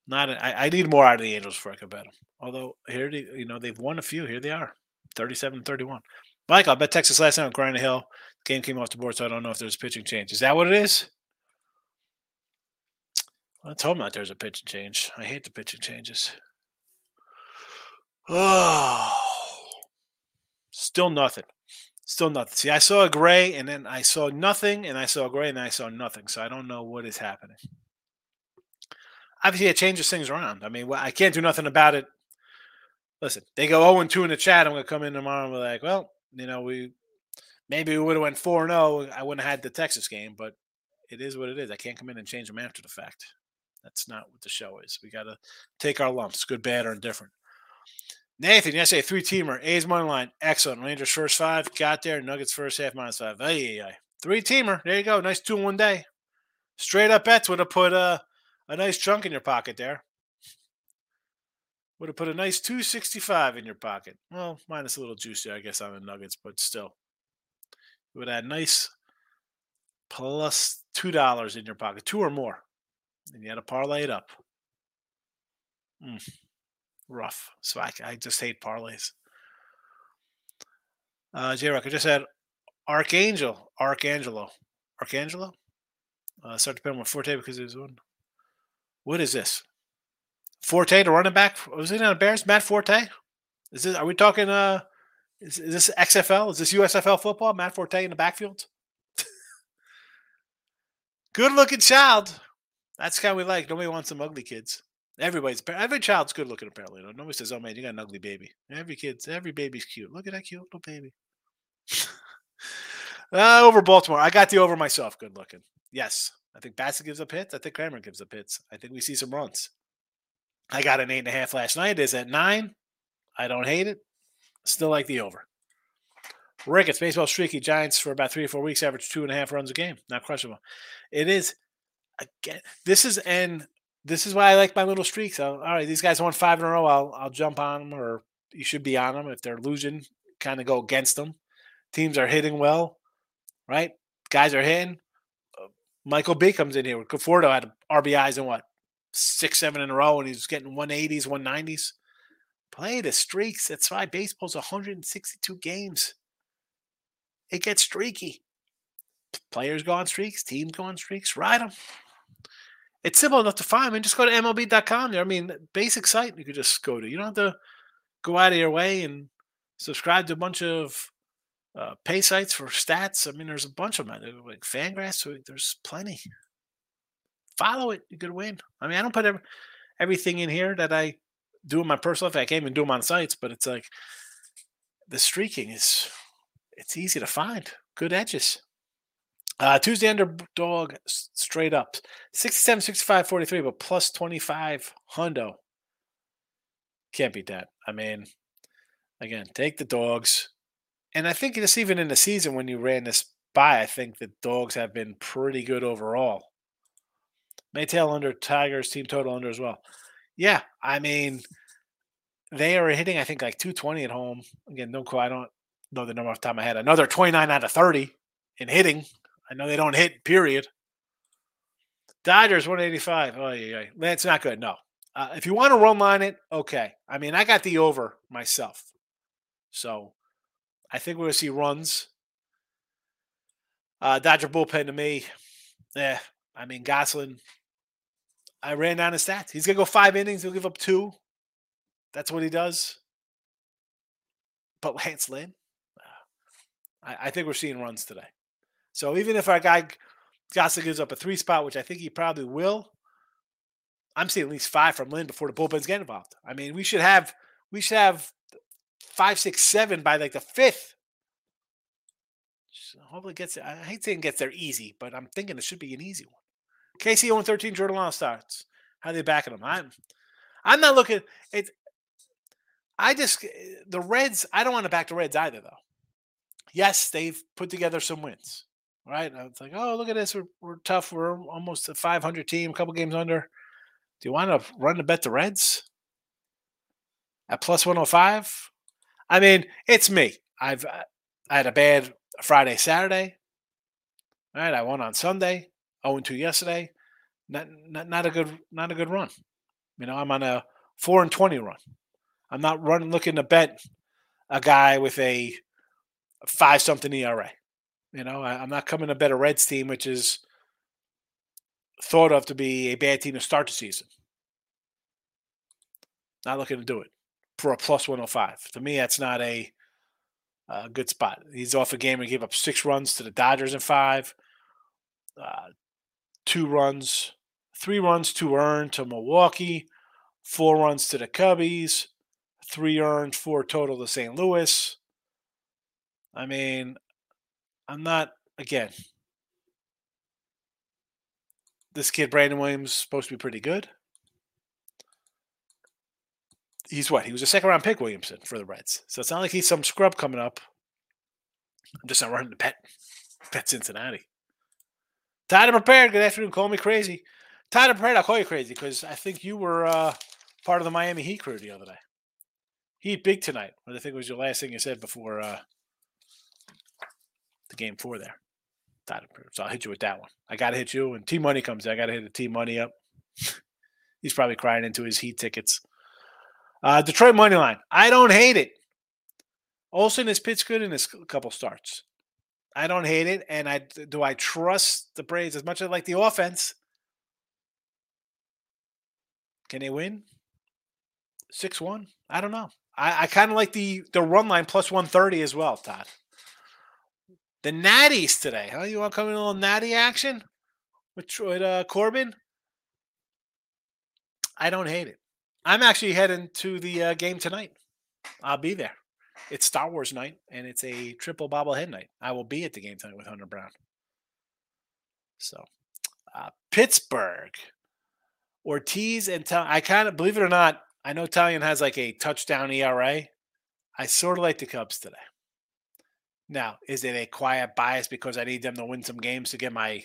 Not I, I need more out of the Angels before I can bet them. Although here, they, you know, they've won a few. Here they are, 37-31. Mike, I'll bet Texas last night on Grind Hill. Game came off the board, so I don't know if there's a pitching change. Is that what it is? I told him that there's a pitching change. I hate the pitching changes. Oh, [SIGHS] still nothing. Still nothing. See, I saw a gray and then I saw nothing, and I saw a gray and I saw nothing. So I don't know what is happening. Obviously, it changes things around. I mean, I can't do nothing about it. Listen, they go 0 2 in the chat. I'm going to come in tomorrow and be like, well, you know, we maybe we would have went 4 0. I wouldn't have had the Texas game, but it is what it is. I can't come in and change them after the fact. That's not what the show is. We got to take our lumps, good, bad, or indifferent. Nathan, yesterday, three teamer. A's money line. Excellent. Rangers first five. Got there. Nuggets first half minus five. Ay, ay, ay. Three teamer. There you go. Nice two in one day. Straight up bets would have put a, a nice chunk in your pocket there. Would have put a nice 265 in your pocket. Well, minus a little there, I guess, on the Nuggets, but still. It would add nice plus $2 in your pocket, two or more. And you had to parlay it up. Mm, rough. So I, I just hate parlays. Uh, J Rock, I just had Archangel, Archangelo, Archangelo. Uh, start to pay on Forte because there's one. What is this? Forte, the running back. Was it on the Bears? Matt Forte. Is this? Are we talking? Uh, is, is this XFL? Is this USFL football? Matt Forte in the backfield. [LAUGHS] good looking child. That's kind of we like. Nobody wants some ugly kids. Everybody's every child's good looking apparently. Nobody says, "Oh man, you got an ugly baby." Every kid's every baby's cute. Look at that cute little baby. [LAUGHS] uh, over Baltimore, I got the over myself. Good looking. Yes, I think Bassitt gives up hits. I think Kremer gives up hits. I think we see some runs. I got an eight and a half last night. Is at nine. I don't hate it. Still like the over. Rick, it's baseball streaky. Giants for about three or four weeks average two and a half runs a game. Not crushable. It is. Again, this is and this is why I like my little streaks. all right, these guys won five in a row. I'll I'll jump on them, or you should be on them if they're losing. Kind of go against them. Teams are hitting well, right? Guys are hitting. Uh, Michael B comes in here. Conforto had RBIs in what six, seven in a row, and he's getting 180s, 190s. Play the streaks. That's why baseball's 162 games. It gets streaky. Players go on streaks, teams go on streaks. Ride them. It's simple enough to find. I mean, just go to MLB.com. I mean, basic site you could just go to. You don't have to go out of your way and subscribe to a bunch of uh, pay sites for stats. I mean, there's a bunch of them. Like Fangraphs, there's plenty follow it. You could win. I mean, I don't put every, everything in here that I do in my personal life. I can't even do them on sites, but it's like the streaking is it's easy to find. Good edges. Uh, Tuesday underdog straight up 67, 65, 43, but plus 25 hundo. Can't beat that. I mean, again, take the dogs. And I think just even in the season when you ran this by, I think the dogs have been pretty good overall. Maytail under, Tigers team total under as well. Yeah, I mean, they are hitting, I think, like 220 at home. Again, quote, I don't know the number off the top of my head. Another 29 out of 30 in hitting. I know they don't hit, period. Dodgers 185. Oh, yeah, yeah. That's not good. No. Uh, if you want to run line it, okay. I mean, I got the over myself. So I think we're going to see runs. Uh, Dodger bullpen to me, yeah, I mean, Gonsolin, I ran down his stats. He's going to go five innings. He'll give up two. That's what he does. But Lance Lynn, I, I think we're seeing runs today. So even if our guy Gonsolin gives up a three spot, which I think he probably will, I'm seeing at least five from Lynn before the bullpens get involved. I mean, we should have we should have five, six, seven by like the fifth. So hopefully gets I hate saying gets there easy, but I'm thinking it should be an easy one. KC 0 13 Jordan starts. How are they backing them? I'm I'm not looking it. I just eh, the Reds, I don't want to back the Reds either, though. Yes, they've put together some wins. Right? It's like, oh, look at this. We're, we're tough. We're almost a 500 team, a couple games under. Do you want to run to bet the Reds at plus 105? I mean, it's me. I've uh, I had a bad Friday, Saturday. All right, I won on Sunday. 0 2 yesterday. Not, not not a good not a good run. You know, I'm on a four and twenty run. I'm not running looking to bet a guy with a five something ERA. You know, I, am not coming to bet a Reds team, which is thought of to be a bad team to start the season. Not looking to do it for a plus 105. To me, that's not a, a good spot. He's off a game and gave up six runs to the Dodgers in five. Uh, two runs, three runs, two earned to Milwaukee, four runs to the Cubbies, three earned, four total to St. Louis. I mean, I'm not, again, this kid Brandon Williams supposed to be pretty good. He's what? He was a second round pick, Williamson, for the Reds. So it's not like he's some scrub coming up. I'm just not running the pet. Pet Cincinnati. Tired and prepared. Good afternoon. Call me crazy. Tired and prepared. I'll call you crazy because I think you were uh, part of the Miami Heat crew the other day. Heat big tonight. I think was your last thing you said before uh, the game four there. So I'll hit you with that one. I got to hit you. And T Money comes in. I got to hit the T Money up. [LAUGHS] He's probably crying into his Heat tickets. Uh, Detroit money line. I don't hate it. Olson has pitched good in his couple starts. I don't hate it, and I do I trust the Braves as much as I like the offense. Can they win? Six one? I don't know. I, I kind of like the the run line plus one thirty as well, Todd. The Natties today, huh? You want to come in a little Natty action with, with uh, Corbin? I don't hate it. I'm actually heading to the uh, game tonight. I'll be there. It's Star Wars night, and it's a triple bobblehead night. I will be at the game tonight with Hunter Brown. So, uh, Pittsburgh, Ortiz and Tal- I kind of believe it or not. I know Taillon has like a touchdown ERA. I sort of like the Cubs today. Now, is it a quiet bias because I need them to win some games to get my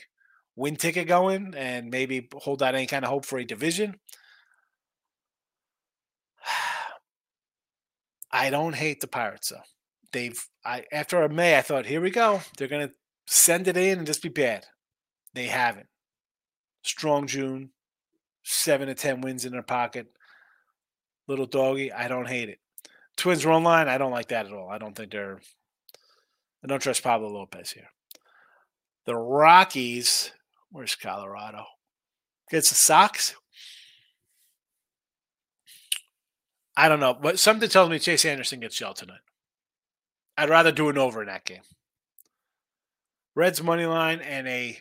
win ticket going and maybe hold out any kind of hope for a division? [SIGHS] I don't hate the Pirates though. They've I after a May, I thought, here we go. They're gonna send it in and just be bad. They haven't. Strong June, seven to ten wins in their pocket. Little doggy, I don't hate it. Twins run line, I don't like that at all. I don't think they're I don't trust Pablo Lopez here. The Rockies, where's Colorado? Gets the Sox. I don't know, but something tells me Chase Anderson gets shelled tonight. I'd rather do an over in that game. Reds money line and a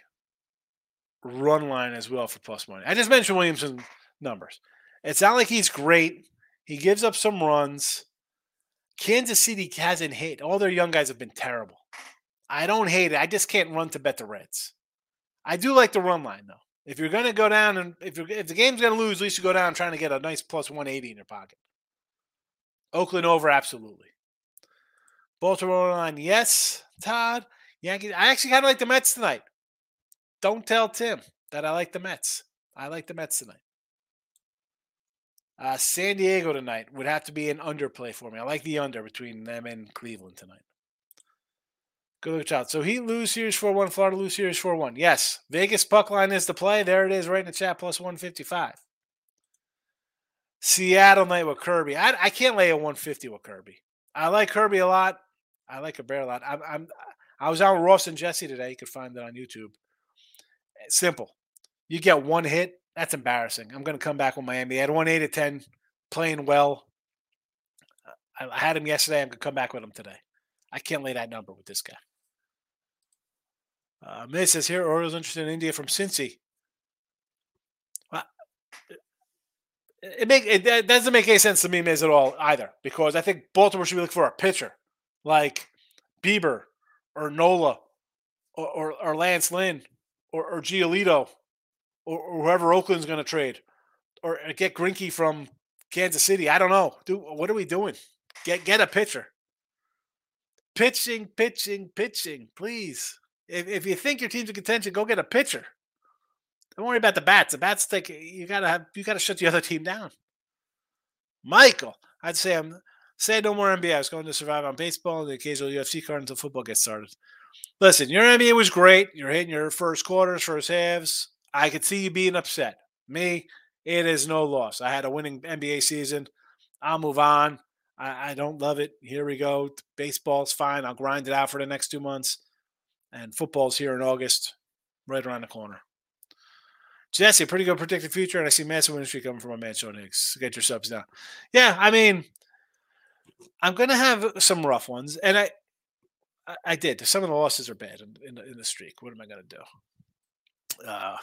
run line as well for plus money. I just mentioned Williamson numbers. It's not like he's great. He gives up some runs. Kansas City hasn't hit. All their young guys have been terrible. I don't hate it. I just can't run to bet the Reds. I do like the run line though. If you're going to go down and if if the game's going to lose, at least you go down trying to get a nice plus 180 in your pocket. Oakland over, absolutely. Baltimore line, yes. Todd, Yankees. I actually kind of like the Mets tonight. Don't tell Tim that I like the Mets. I like the Mets tonight. Uh, San Diego tonight would have to be an underplay for me. I like the under between them and Cleveland tonight. Good look out. So he lose series 4 1, Florida lose series 4 1. Yes. Vegas puck line is the play. There it is right in the chat, plus 155. Seattle night with Kirby. I, I can't lay a 150 with Kirby. I like Kirby a lot. I like a bear a lot. I'm, I'm I was out with Ross and Jesse today. You could find it on YouTube. Simple. You get one hit. That's embarrassing. I'm going to come back with Miami. I had one eight to ten, playing well. I, had him yesterday. I'm going to come back with him today. I can't lay that number with this guy. Uh, May says here, Orioles interested in India from Cincy. it make it, it, doesn't make any sense to me, Miz, at all either. Because I think Baltimore should be looking for a pitcher like Bieber or Nola or, or, or Lance Lynn or, or Giolito or, or whoever Oakland's going to trade or uh, get Greinke from Kansas City. I don't know. Do what are we doing? Get get a pitcher. Pitching, pitching, pitching, please. If, if you think your team's in contention, go get a pitcher. Don't worry about the bats. The bats take you gotta have you gotta shut the other team down. Michael, I'd say I'm say no more NBA. I was going to survive on baseball and the occasional UFC card until football gets started. Listen, your NBA was great. You're hitting your first quarters, first halves. I could see you being upset. Me, it is no loss. I had a winning NBA season. I'll move on. I, I don't love it. Here we go. Baseball's fine. I'll grind it out for the next two months. And football's here in August, right around the corner. Jesse, pretty good predicted future, and I see massive industry coming from my man Sean Higgs. Get your subs now. Yeah, I mean, I'm gonna have some rough ones, and I, I, I did. Some of the losses are bad in, in, in the streak. What am I gonna do? Uh,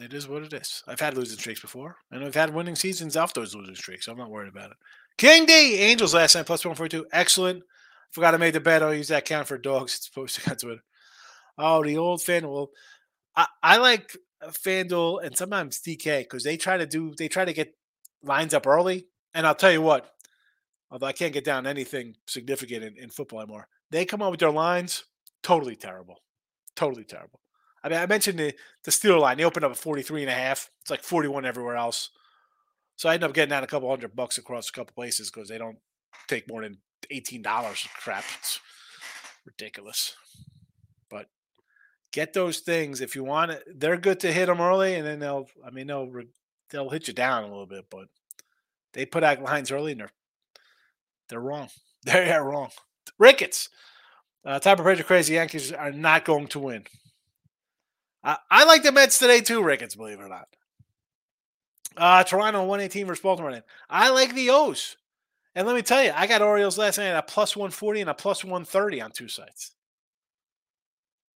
it is what it is. I've had losing streaks before, and I've had winning seasons off those losing streaks, so I'm not worried about it. King D, Angels last night, plus 142. Excellent. Forgot I made the bet. I'll use that count for dogs. [LAUGHS] It's posted on Twitter. Oh, the old FanDuel. I, I like uh, FanDuel and sometimes DK because they try to do they try to get lines up early. And I'll tell you what, although I can't get down anything significant in, in football anymore, they come up with their lines totally terrible. Totally terrible. I mean, I mentioned the, the Steeler line. They opened up at 43 and a half. It's like 41 everywhere else. So I end up getting out a couple hundred bucks across a couple places because they don't take more than $18 crap. It's ridiculous. But get those things if you want it. They're good to hit them early, and then they'll. I mean, they'll they'll hit you down a little bit, but they put out lines early, and they're they're wrong. [LAUGHS] They're wrong. Ricketts, uh, type of pressure crazy Yankees are not going to win. I, I like the Mets today too, Ricketts. Believe it or not. Uh, Toronto 118 versus Baltimore. I like the O's. And let me tell you, I got Orioles last night at a plus 140 and a plus 130 on two sites.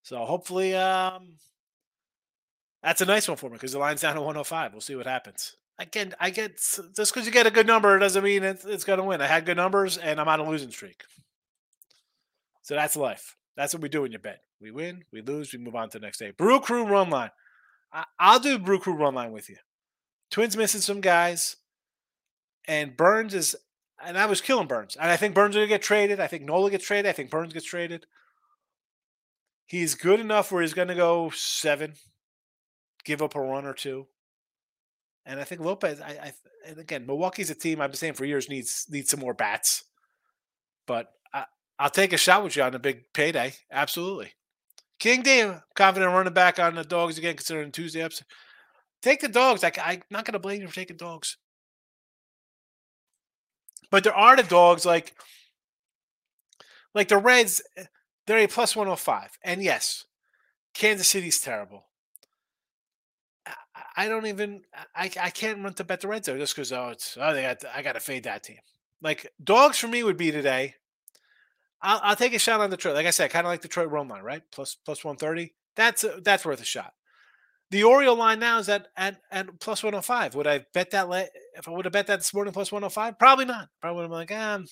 So hopefully um, that's a nice one for me because the line's down to 105. We'll see what happens. Again, I get just because you get a good number doesn't mean it's, it's going to win. I had good numbers and I'm on a losing streak. So that's life. That's what we do when you bet. We win, we lose, we move on to the next day. Brew Crew run line. I, will do Brew Crew run line with you. Twins missing some guys, and Burnes is, and I was killing Burnes. and I think Burnes will get traded. I think Nola gets traded. I think Burnes gets traded. He's good enough where he's going to go seven, give up a run or two. And I think Lopez, I, I and again, Milwaukee's a team I've been saying for years needs needs some more bats. But I, I'll take a shot with you on a big payday. Absolutely. King D, confident running back on the dogs again, considering Tuesday episode. Take the dogs. I, I'm not going to blame you for taking dogs. But there are the dogs like like the Reds. Eh, they're a plus 105. And yes, Kansas City's terrible. I don't even I, I can't run to bet the Reds just because oh it's oh they got I got to fade that team. Like dogs for me would be today. I'll, I'll take a shot on Detroit. Like I said, kind of like Detroit run line, right? Plus plus one thirty. That's a, that's worth a shot. The Oriole line now is at at, at plus one hundred oh five. Would I bet that? Le- if I would have bet that this morning plus one hundred oh five, probably not. Probably would have been like, um,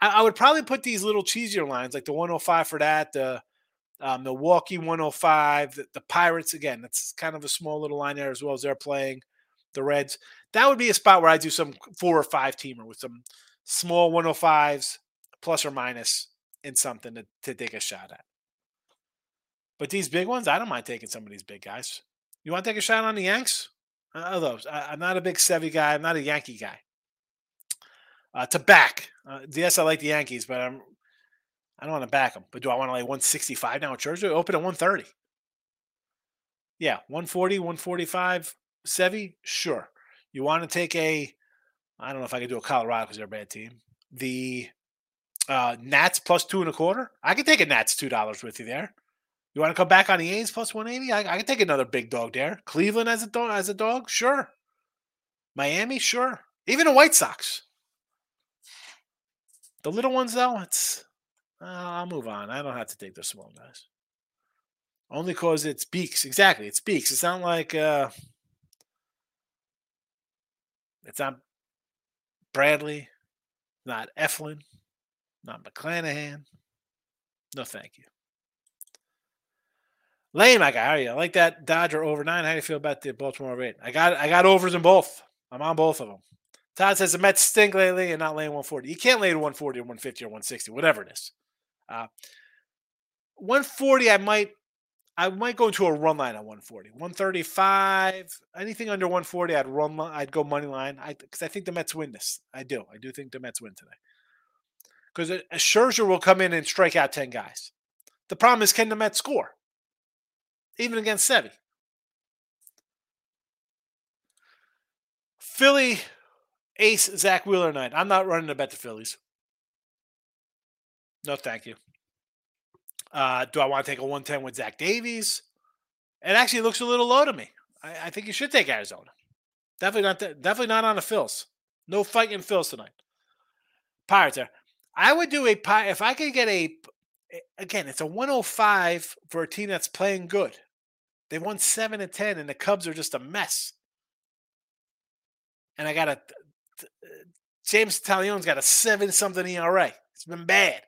I, I, would probably put these little cheesier lines like the one hundred five for that. The uh, Milwaukee 105, the, the, Pirates again. That's kind of a small little line there as well as they're playing the Reds. That would be a spot where I do some four or five teamer with some small 105s plus or minus in something to, to take a shot at. But these big ones, I don't mind taking some of these big guys. You want to take a shot on the Yanks? Although I, am not a big Sevy guy, I'm not a Yankee guy. Uh, to back, uh, yes, I like the Yankees, but I'm I don't want to back them, but do I want to lay 165 now at Churchill? Open at 130. Yeah, 140, 145, Sevy? Sure. You want to take a, I don't know if I could do a Colorado because they're a bad team. The uh, Nats plus two and a quarter. I can take a Nats $2 with you there. You want to come back on the A's plus 180? I, I can take another big dog there. Cleveland as a dog, as a dog? Sure. Miami? Sure. Even the White Sox. The little ones, though, it's uh, I'll move on. I don't have to take the small guys. Only because it's Beeks. Exactly. It's Beeks. It's not like uh it's not Bradley, not Eflin, not McClanahan. No, thank you. Lane, my guy, how are you? I like that Dodger over nine. How do you feel about the Baltimore rate? I got I got overs in both. I'm on both of them. Todd says the Mets stink lately and not laying 140. You can't lay to 140 or 150 or 160, whatever it is. Uh, 140, I might I might go into a run line on 140. 135, anything under 140, I'd run. I'd go money line. I because I think the Mets win this. I do. I do think the Mets win today. Because a Scherzer will come in and strike out 10 guys. The problem is, can the Mets score? Even against Sevy. Philly ace Zack Wheeler night. I'm not running to bet the Phillies. No, thank you. Uh, do I want to take a 110 with Zach Davies? It actually looks a little low to me. I, I think you should take Arizona. Definitely not. The, definitely not on the Phils. No fighting Phils tonight. Pirates there. I would do a pie if I could get a. Again, it's a 105 for a team that's playing good. They won seven and ten, and the Cubs are just a mess. And I got a James Taillon's got a seven something ERA. It's been bad.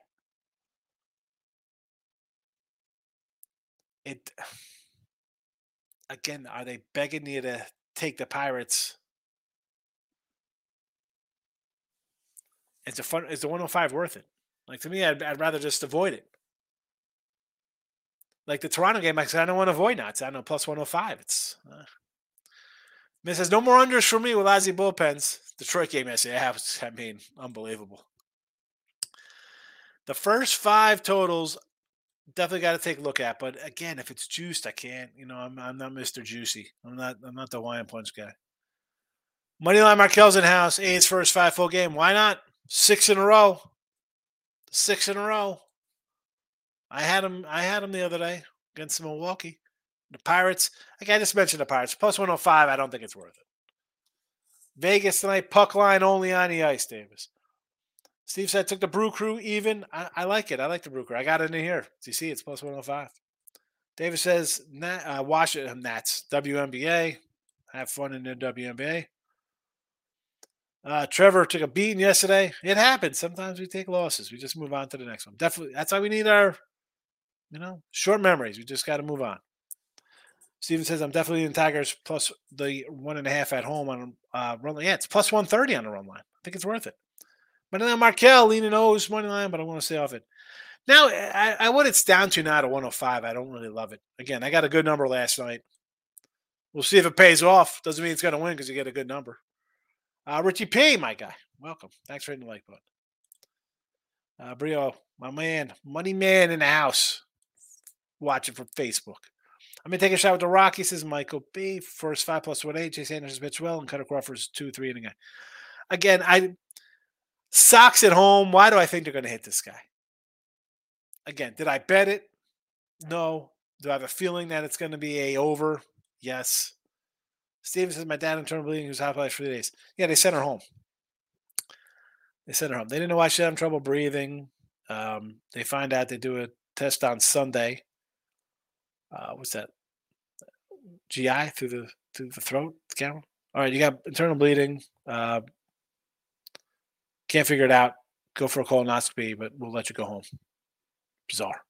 it [SIGHS] again, are they begging you to take the Pirates? Is a fun. Is the 105 worth it? Like to me, I'd, I'd rather just avoid it. Like the Toronto game, I said I don't want to avoid now. It's I know plus 105. It's uh, Man says no more unders for me with Ozzy bullpens. Detroit game yeah, was, [LAUGHS] I mean, unbelievable. The first five totals definitely got to take a look at. But again, if it's juiced, I can't. You know, I'm, I'm not Mr. Juicy. I'm not. I'm not the Hawaiian Punch guy. Moneyline Markel's in house. A's first five full game. Why not? Six in a row. Six in a row. I had him. I had him the other day against Milwaukee. The Pirates. Like I just mentioned, the Pirates plus 105. I don't think it's worth it. Vegas tonight. Puck line only on the ice. Davis. Steve said took the Brew Crew even. I, I like it. I like the Brew Crew. I got it in here. Do you see? It's plus 105. David says, Nat, uh, Washington Nats, WNBA. Have fun in the WNBA. Uh, Trevor took a beating yesterday. It happens. Sometimes we take losses. We just move on to the next one. Definitely. That's why we need our, you know, short memories. We just got to move on. Steven says, I'm definitely in Tigers plus the one and a half at home on uh, run line. Yeah, it's plus 130 on the run line. I think it's worth it. But then Markel leaning O's money line, but I want to stay off it. Now, I, I, what it's down to now to 105, I don't really love it. Again, I got a good number last night. We'll see if it pays off. Doesn't mean it's going to win because you get a good number. Uh, Richie P, my guy. Welcome. Thanks for hitting the like button. Uh, Brio, my man, money man in the house, watching from Facebook. I'm gonna take a shot with the Rocky, says Michael B. First five plus one eight. Chase Anderson pitched well, and Kutter Crawford's two, three inning guy. Again, I socks at home. Why do I think they're gonna hit this guy? Again, did I bet it? No. Do I have a feeling that it's gonna be a over? Yes. Steven says my dad internal bleeding was hospitalized for three days. Yeah, they sent her home. They sent her home. They didn't know why she had trouble breathing. Um, they find out they do a test on Sunday. Uh, what's that? GI through the through the throat, camera. All right, you got internal bleeding. Uh, can't figure it out. Go for a colonoscopy, but we'll let you go home. Bizarre.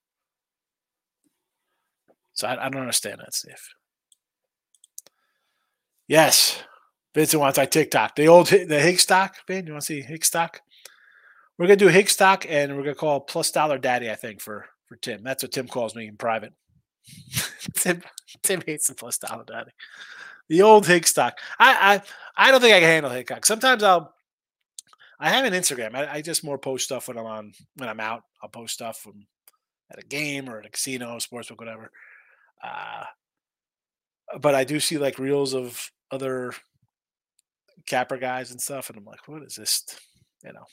So I, I don't understand that, Steve. Yes. Vincent wants our TikTok. The old the Higgs stock, man. You want to see Higgs stock? We're gonna do Higgs stock, and we're gonna call plus dollar daddy. I think for for Tim. That's what Tim calls me in private. [LAUGHS] Tim Tim hates the plus dollar daddy. The old Higgs stock. I I I don't think I can handle Hickok. Sometimes I'll. I have an Instagram. I, I just more post stuff when I'm on when I'm out. I'll post stuff from at a game or at a casino, sportsbook, whatever. Uh, but I do see like reels of other capper guys and stuff, and I'm like, what is this? You know,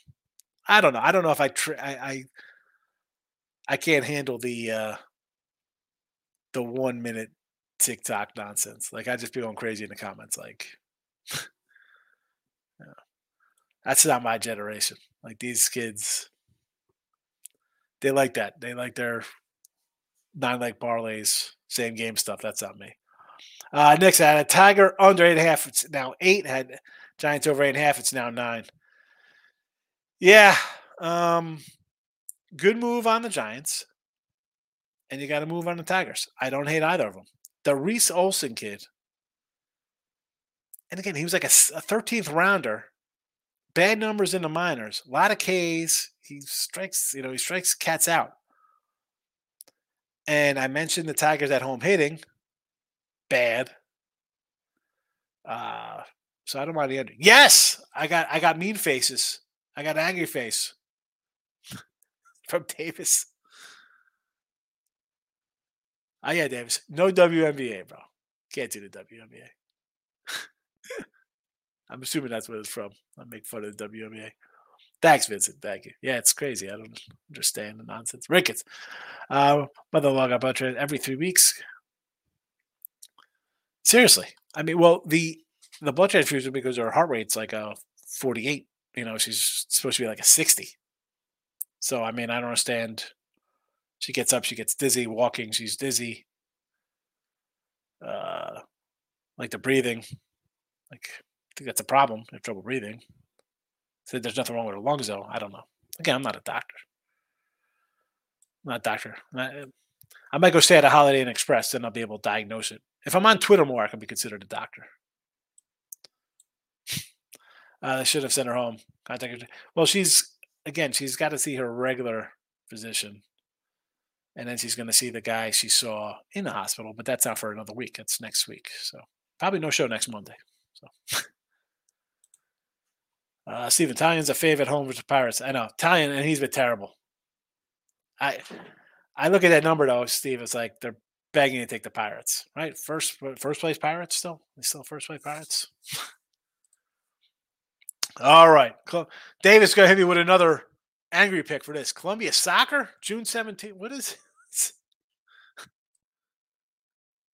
I don't know. I don't know if I tr- I, I I can't handle the uh the one minute TikTok nonsense. Like I just be going crazy in the comments. Like, [LAUGHS] yeah. that's not my generation. Like these kids, they like that. They like their nine leg parlays, same game stuff. That's not me. Uh, next, I had a Tiger under eight and a half. It's now eight. Had Giants over eight and a half. It's now nine. Yeah. Um, good move on the Giants. And you got to move on the Tigers. I don't hate either of them. The Reese Olson kid. And again, he was like a, a 13th rounder. Bad numbers in the minors. A lot of Ks. He strikes, you know, he strikes cats out. And I mentioned the Tigers at home hitting bad. Uh, so I don't mind the ending. Yes, I got I got mean faces. I got angry face [LAUGHS] from Davis. Oh yeah, Davis. No WNBA, bro. Can't do the WNBA. [LAUGHS] I'm assuming that's where it's from. I make fun of the WNBA. Thanks, Vincent. Thank you. Yeah, it's crazy. I don't understand the nonsense. Ricketts. Uh, mother-in-law got butt every three weeks. Seriously. I mean, well, the the blood transfusion because her heart rate's like a 48. You know, she's supposed to be like a 60. So I mean, I don't understand. She gets up, she gets dizzy walking, she's dizzy. Uh, like the breathing, like I think that's a problem. Have trouble breathing. Said there's nothing wrong with her lungs though. I don't know. Again, I'm not a doctor. I'm not a doctor. I might go stay at a Holiday Inn Express, then I'll be able to diagnose it. If I'm on Twitter more, I can be considered a doctor. [SIGHS] Uh, they should have sent her home. Contact her. Well, she's again, she's got to see her regular physician, and then she's going to see the guy she saw in the hospital. But that's not for another week. It's next week, so probably no show next Monday. So. [LAUGHS] Uh, Stephen Taillon's a favorite home versus Pirates. I know Taillon, and he's been terrible. I I look at that number though, Steve. It's like they're begging to take the Pirates, right? First first place Pirates still. They still first place Pirates. All right, Davis gonna hit me with another angry pick for this. Colombia soccer, June 17th. What is it?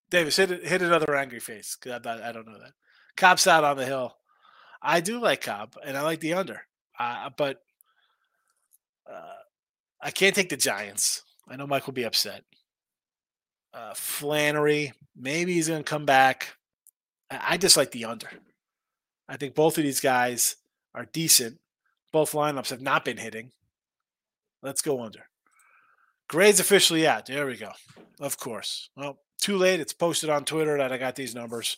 Davis hit hit another angry face because I, I don't know that. Cobb's out on the hill. I do like Cobb and I like the under, uh, but uh, I can't take the Giants. I know Mike will be upset. Uh, Flaherty, maybe he's going to come back. I, I just like the under. I think both of these guys are decent. Both lineups have not been hitting. Let's go under. Gray's officially out. There we go. Of course. Well, too late. It's posted on Twitter that I got these numbers.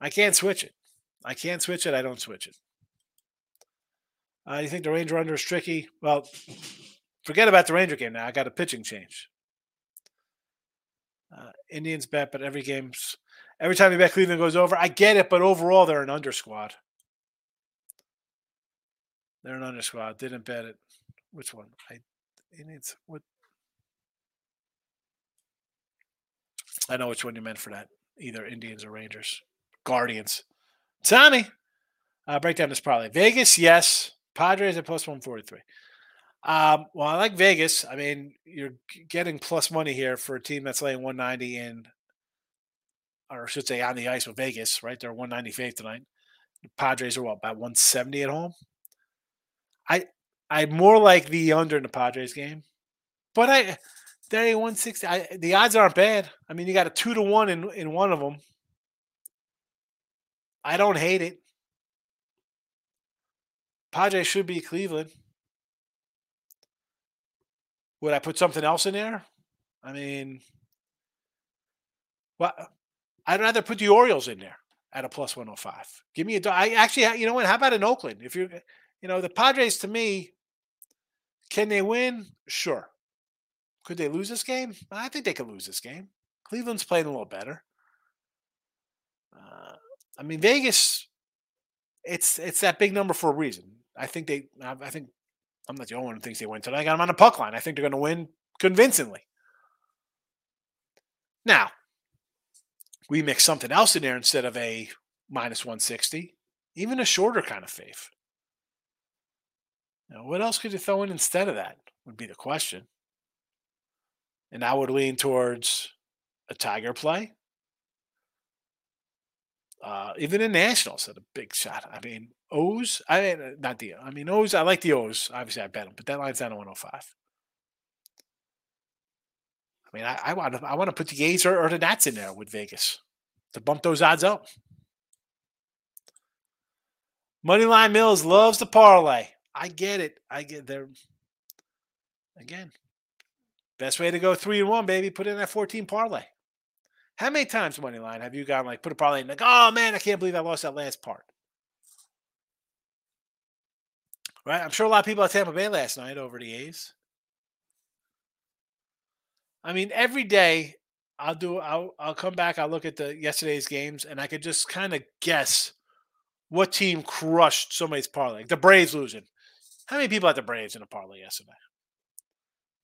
I can't switch it. I can't switch it. I don't switch it. Uh, you think the Ranger under is tricky? Well, forget about the Ranger game now. I got a pitching change. Uh, Indians bet, but every game's every time you bet Cleveland goes over. I get it, but overall they're an under squad. They're an under squad. Didn't bet it. Which one? I Indians. What? I know which one you meant for that. Either Indians or Rangers. Guardians. Tommy, uh, break down this parlay. Vegas, yes. Padres at plus 143. Um, well, I like Vegas. I mean, you're getting plus money here for a team that's laying 190 in, or I should say, on the ice with Vegas, right? They're 195 tonight. The Padres are what, about 170 at home? I I more like the under in the Padres game, but I they're 160. I, the odds aren't bad. I mean, you got a two to one in in one of them. I don't hate it. Padres should be Cleveland. Would I put something else in there? I mean, well, I'd rather put the Orioles in there at a plus 105. Give me a. I actually, you know what? How about in Oakland? If you're, you know, the Padres to me, can they win? Sure. Could they lose this game? I think they could lose this game. Cleveland's playing a little better. Uh, I mean, Vegas, it's it's that big number for a reason. I think they. I think I'm not the only one who thinks they win tonight. I got them on the puck line. I think they're going to win convincingly. Now, we mix something else in there instead of a minus 160, even a shorter kind of faith. Now, what else could you throw in instead of that? Would be the question. And I would lean towards a Tiger play. Uh, even in nationals, at a big shot. I mean, O's. I mean, uh, not the. I mean, O's. I like the O's. Obviously, I bet them, but that line's down to 105. I mean, I, I want to. I want to put the A's or, or the Nats in there with Vegas to bump those odds up. Moneyline Mills loves the parlay. I get it. I get there. Again, best way to go three and one, baby. Put in that 14 parlay. How many times, Moneyline, have you gone like put a parlay in like, oh man, I can't believe I lost that last part? Right? I'm sure a lot of people at Tampa Bay last night over the A's. I mean, every day I'll do I'll I'll come back, I'll look at the yesterday's games, and I could just kind of guess what team crushed somebody's parlay. The Braves losing. How many people had the Braves in a parlay yesterday?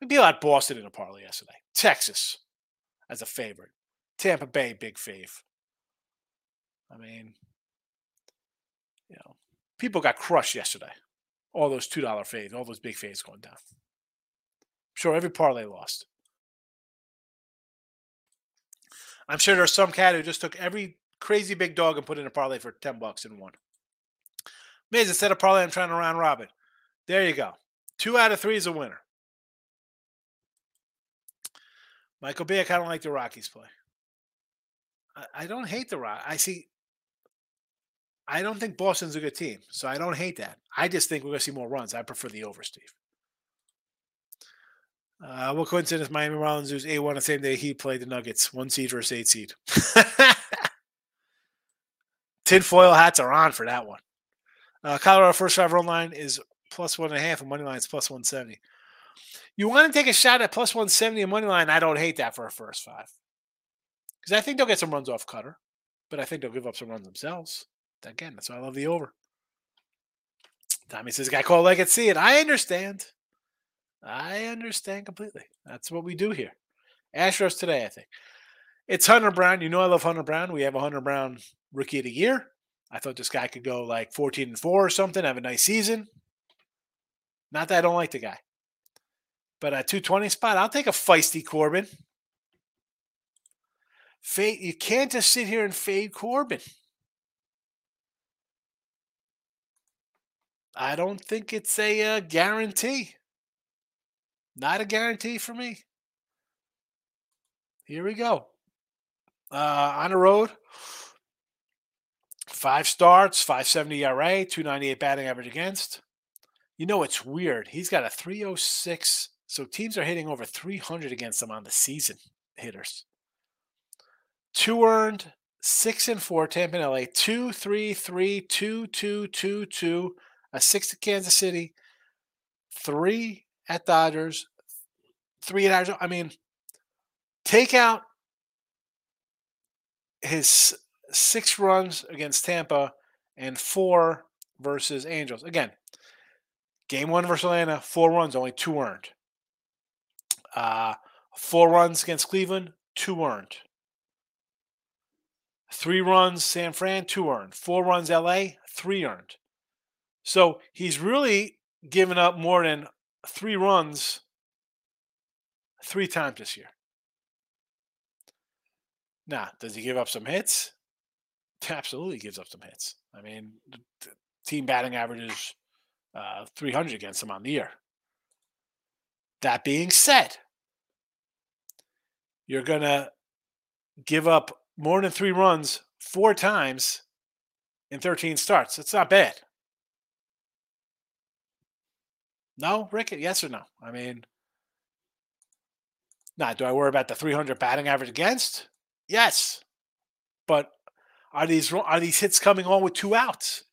How many people Boston in a parlay yesterday? Texas as a favorite. Tampa Bay, big fave. I mean, you know, people got crushed yesterday. All those two dollar fades, all those big faves going down. I'm sure every parlay lost. I'm sure there's some cat who just took every crazy big dog and put in a parlay for 10 bucks and won. Miz, instead of parlay, I'm trying to round robin. There you go. Two out of three is a winner. Michael B, I kind of like the Rockies play. I, don't hate the Rock. I see. I don't think Boston's a good team, so I don't hate that. I just think we're going to see more runs. I prefer the over, Steve. Uh, what coincidence? Miami Marlins lose A1 the same day he played the Nuggets, one seed versus eight seed. [LAUGHS] Tinfoil hats are on for that one. Uh, Colorado first five run line is plus one and a half, and money line is plus 170. You want to take a shot at plus 170 and money line? I don't hate that for a first five. Because I think they'll get some runs off Kutter, but I think they'll give up some runs themselves. Again, that's why I love the over. Tommy says, "Guy called, I can see it." I understand. I understand completely. That's what we do here. Astros today, I think. It's Hunter Brown. You know I love Hunter Brown. We have a Hunter Brown rookie of the year. I thought this guy could go like 14 and 4 or something, have a nice season. Not that I don't like the guy. But at 220 spot, I'll take a feisty Corbin. Fade, you can't just sit here and fade Corbin. I don't think it's a uh, guarantee. Not a guarantee for me. Here we go. Uh, on the road, five starts, 570 ERA, 298 batting average against. You know, it's weird. He's got a 306. So teams are hitting over 300 against him on the season, hitters. Two earned, six and four, Tampa LA, two, three, three, two, two, two, two, a six to Kansas City, three at Dodgers, three at Arizona. I mean, take out his six runs against Tampa and four versus Angels. Again, game one versus Atlanta, four runs, only two earned. Uh, four runs against Cleveland, two earned. Three runs San Fran, two earned. Four runs LA, three earned. So he's really given up more than three runs three times this year. Now, does he give up some hits? [LAUGHS] Absolutely gives up some hits. I mean, team batting average is uh, 300 against him on the year. That being said, you're going to give up more than three runs four times in 13 starts. It's not bad. No, Rick? Yes or no? I mean, now, do I worry about the 300 batting average against? Yes, but are these are these hits coming on with two outs?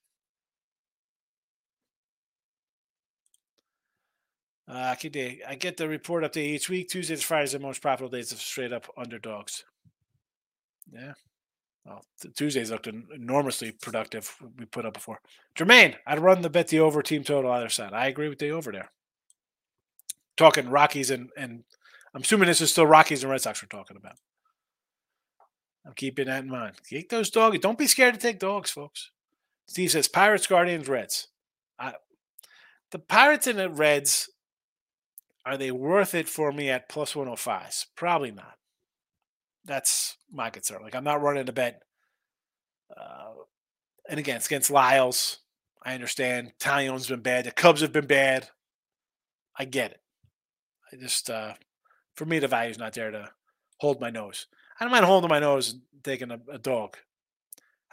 Uh, I get the report update each week. Tuesdays, Fridays are the most profitable days of straight up underdogs. Yeah. Well, Tuesdays looked enormously productive. We put up before. Jermaine, I'd run the bet the over team total either side. I agree with the over there. Talking Rockies and and I'm assuming this is still Rockies and Red Sox we're talking about. I'm keeping that in mind. Take those dogs. Don't be scared to take dogs, folks. Steve says Pirates, Guardians, Reds. I, the Pirates and the Reds are they worth it for me at plus 105s? Probably not. That's my concern. Like I'm not running a bet. Uh, and again, it's against Lyles. I understand. Taillon's been bad. The Cubs have been bad. I get it. I just, uh, for me, the value's not there to hold my nose. I don't mind holding my nose and taking a, a dog.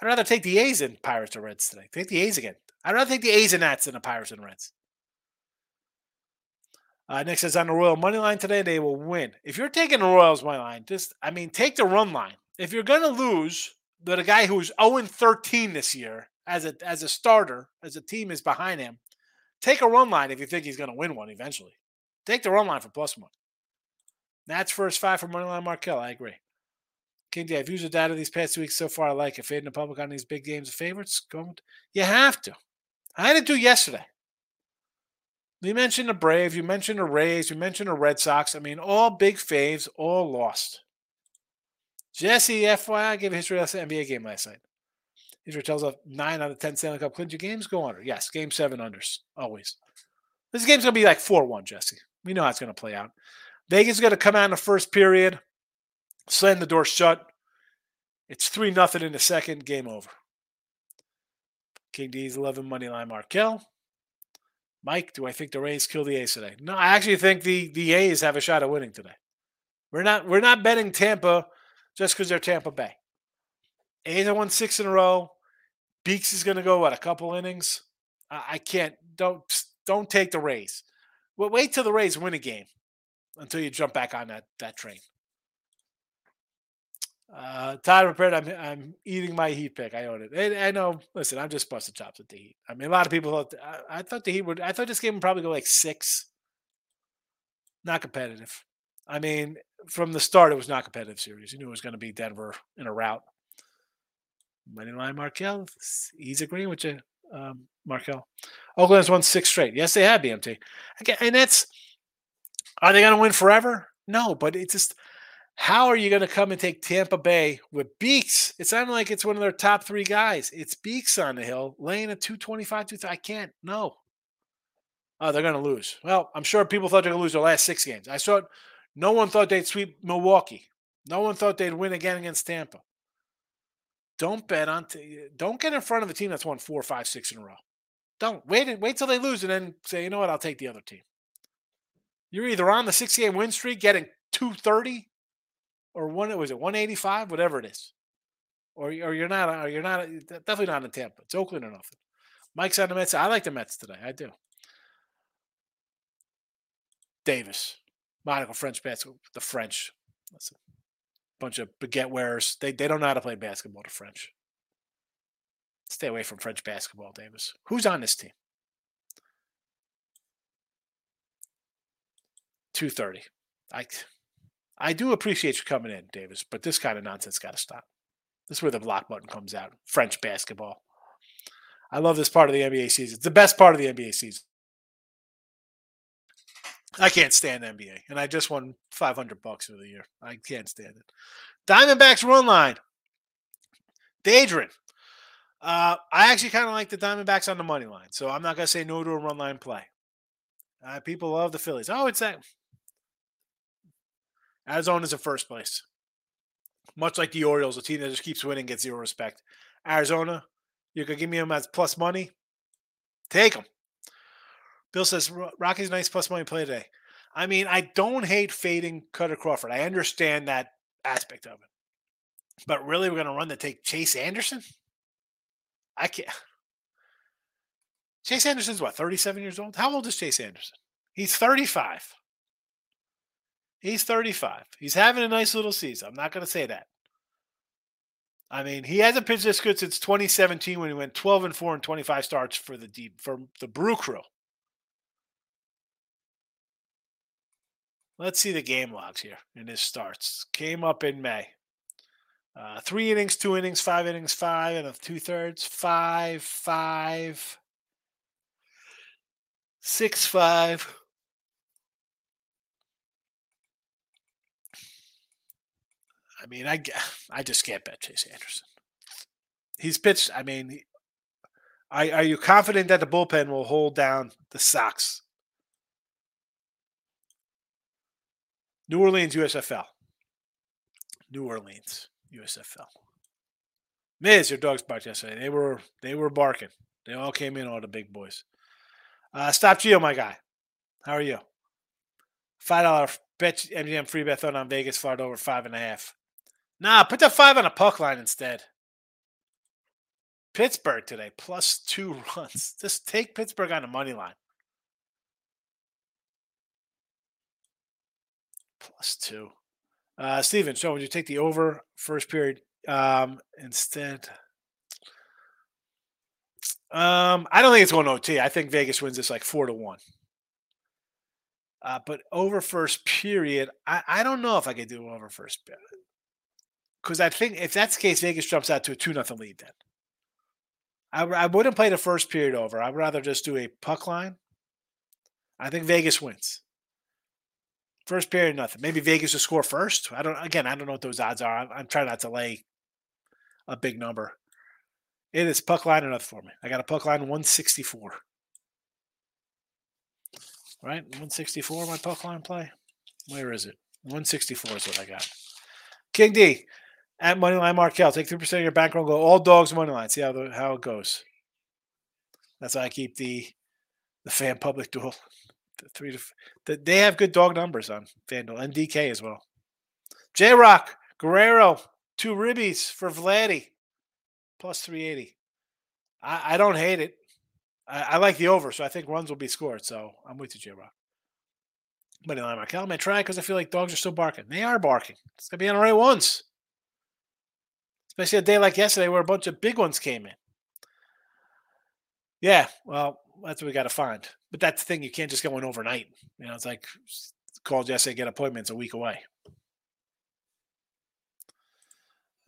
I'd rather take the A's than Pirates or Reds today. Take the A's again. I'd rather take the A's and Nats than the Pirates and Reds. Uh, Nick says on the Royal money line today, they will win. If you're taking the Royals money line, just I mean, take the run line. If you're going to lose, the guy who's 0 13 this year as a as a starter, as a team is behind him, take a run line if you think he's going to win one eventually. Take the run line for plus one. Nats first five for Moneyline Markel. I agree. King D, I've used the data these past weeks so far. I like it. Fading the public on these big games of favorites. Going, you have to. I had to do yesterday. You mentioned the Braves, you mentioned the Rays, you mentioned the Red Sox. I mean, all big faves, all lost. Jesse, FYI, gave a history lesson NBA game last night. History tells us nine out of 10 Stanley Cup clincher games go under. Yes, game seven unders, always. This game's going to be like 4 1, Jesse. We know how it's going to play out. Vegas is going to come out in the first period, slam the door shut. It's 3 nothing in the second, game over. King D's 11 money line Markel. Mike, do I think the Rays kill the A's today? No, I actually think the the A's have a shot at winning today. We're not we're not betting Tampa just because they're Tampa Bay. A's have won six in a row. Beeks is going to go what a couple innings. I, I can't don't don't take the Rays. Well, wait till the Rays win a game. until you jump back on that that train. Uh, Todd prepared. I'm I'm eating my Heat pick. I own it. And I know. Listen, I'm just busting chops with the Heat. I mean, a lot of people thought. I, I thought the Heat would. I thought this game would probably go like six. Not competitive. I mean, from the start, it was not competitive series. You knew it was going to be Denver in a route. Money line Markel. He's agreeing with you, um, Markel. Has won six straight. Yes, they have BMT. Again, and that's. Are they going to win forever? No, but it's just how are you going to come and take Tampa Bay with Beeks? It's not like it's one of their top three guys. It's Beeks on the hill, laying a 225, 230. I can't. No. Oh, they're going to lose. Well, I'm sure people thought they're going to lose their last six games. I saw it. No one thought they'd sweep Milwaukee. No one thought they'd win again against Tampa. Don't bet on. T- eh, don't get in front of a team that's won four, five, six in a row. Don't wait. Wait till they lose and then say, you know what? I'll take the other team. You're either on the six game win streak, getting 230, or one was it 185, whatever it is, or or you're not, or you're not uh, definitely not in Tampa. It's Oakland or nothing. Mike's on the Mets. I like the Mets today. I do. Davis, Monaco French basketball. The French, that's a bunch of baguette wearers. They they don't know how to play basketball. The French. Stay away from French basketball, Davis. Who's on this team? 230. I I do appreciate you coming in, Davis, but this kind of nonsense got to stop. This is where the block button comes out. French basketball. I love this part of the NBA season. It's the best part of the NBA season. I can't stand NBA, and I just won 500 bucks for the year. I can't stand it. Diamondbacks run line. Daedrin. Uh, I actually kind of like the Diamondbacks on the money line, so I'm not going to say no to a run line play. Uh, people love the Phillies. Oh, it's that. Arizona's in first place. Much like the Orioles, a team that just keeps winning gets zero respect. Arizona, you could give me them as plus money. Take them. Bill says Rocky's nice plus money play today. I mean, I don't hate fading Kutter Crawford. I understand that aspect of it. But really, we're going to run to take Chase Anderson? I can't. Chase Anderson's what, 37 years old? How old is Chase Anderson? He's 35. He's 35. He's having a nice little season. I'm not going to say that. I mean, he hasn't pitched this good since 2017 when he went 12 and 4 and 25 starts for the deep for the Brew Crew. Let's see the game logs here in his starts. Came up in May. Uh, three innings, two innings, five innings, five and a two thirds, five, five, six, five, I mean, I [SIGHS] I just can't bet Chase Anderson. He's pitched. I mean, are, are you confident that the bullpen will hold down the Sox? New Orleans USFL. New Orleans USFL. Miz, your dogs barked yesterday. They were they were barking. They all came in, all the big boys. Uh, stop Geo, my guy. How are you? Five dollar bet MGM free bet on Vegas Florida over five and a half. Nah, put the five on a puck line instead. Pittsburgh today, plus two [LAUGHS] runs. Just take Pittsburgh on the money line. Plus two. Uh, Steven, so would you take the over first period um, instead? Um, I don't think it's going OT. I think Vegas wins this like four to one. Uh, but over first period, I, I don't know if I could do over first period because I think if that's the case, Vegas jumps out to a two nothing lead. Then I, I wouldn't play the first period over. I'd rather just do a puck line. I think Vegas wins. First period, nothing. Maybe Vegas will score first. I don't. Again, I don't know what those odds are. I'm, I'm trying not to lay a big number. It is puck line enough for me. I got a puck line 164. Right, 164. My puck line play. Where is it? 164 is what I got. King D, at Moneyline Markel. Take 3% of your bankroll go all dogs Moneyline. See how the, how it goes. That's how I keep the the fan public duel. [LAUGHS] The three to the, they have good dog numbers on FanDuel and DK as well. J Rock, Guerrero, two ribbies for Vladdy, plus 380. I, I don't hate it. I, I, like the over, so I think runs will be scored. So I'm with you, J Rock. Money line Markel. I try because I feel like dogs are still barking. They are barking. It's gonna be on the right ones. Especially a day like yesterday where a bunch of big ones came in. Yeah, well, that's what we got to find. But that's the thing, you can't just go in overnight. You know, it's like called yesterday, get appointments a week away.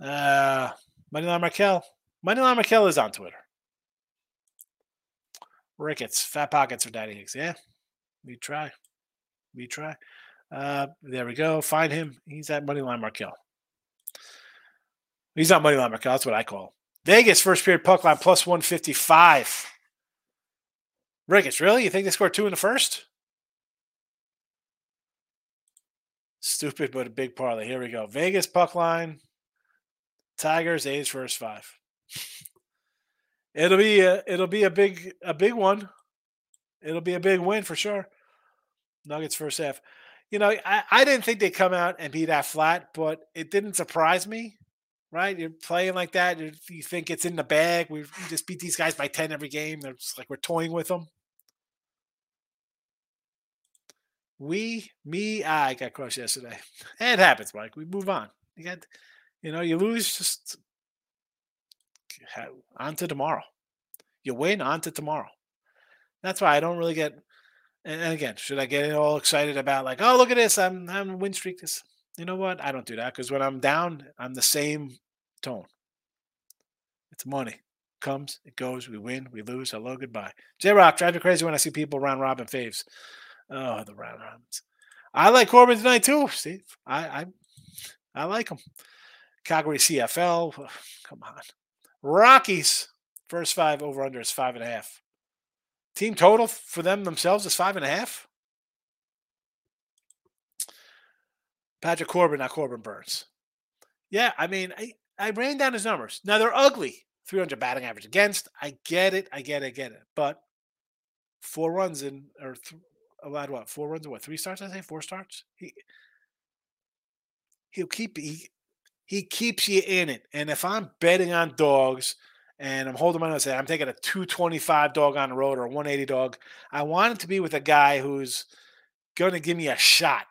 Uh Moneyline Markel. Moneyline Markel is on Twitter. Ricketts, fat pockets for Daddy Higgs. Yeah, we try. We try. Uh, there we go. Find him. He's at Moneyline Markel. He's not money Moneyline Markel. That's what I call. Vegas first period puck line plus 155. Ricketts, really? You think they scored two in the first? Stupid, but a big parlay. Here we go. Vegas puck line. Tigers, A's first five. [LAUGHS] It'll be a, it'll be a big a big one. It'll be a big win for sure. Nuggets first half. You know, I, I didn't think they'd come out and be that flat, but it didn't surprise me. Right? You're playing like that. You think it's in the bag. We just beat these guys by 10 every game. They're just like we're toying with them. We, me, I got crushed yesterday. [LAUGHS] It happens, Mike. We move on. You got, you know, you lose, just on to tomorrow. You win, on to tomorrow. That's why I don't really get. And again, should I get all excited about like, oh, look at this, I'm I'm win streak. This, you know what? I don't do that because when I'm down, I'm the same tone. It's money. Comes, it goes, we win, we lose, hello, goodbye. J Rock, drive me crazy when I see people round robin faves. Oh, the round robins. I like Corbin tonight too, Steve. I I, I like him. Calgary CFL. Come on. Rockies, first five over under is five and a half. Team total for them themselves is five and a half. Patrick Corbin, not Corbin Burnes. Yeah, I mean, I, I ran down his numbers. Now they're ugly. 300 batting average against. I get it. I get it. I get it. But four runs in, or th- allowed what? Four runs in what? Three starts, I say? Four starts? He, he'll keep, he, he keeps you in it. And if I'm betting on dogs and I'm holding my nose, say I'm taking a 225 dog on the road or a 180 dog, I want it to be with a guy who's going to give me a shot.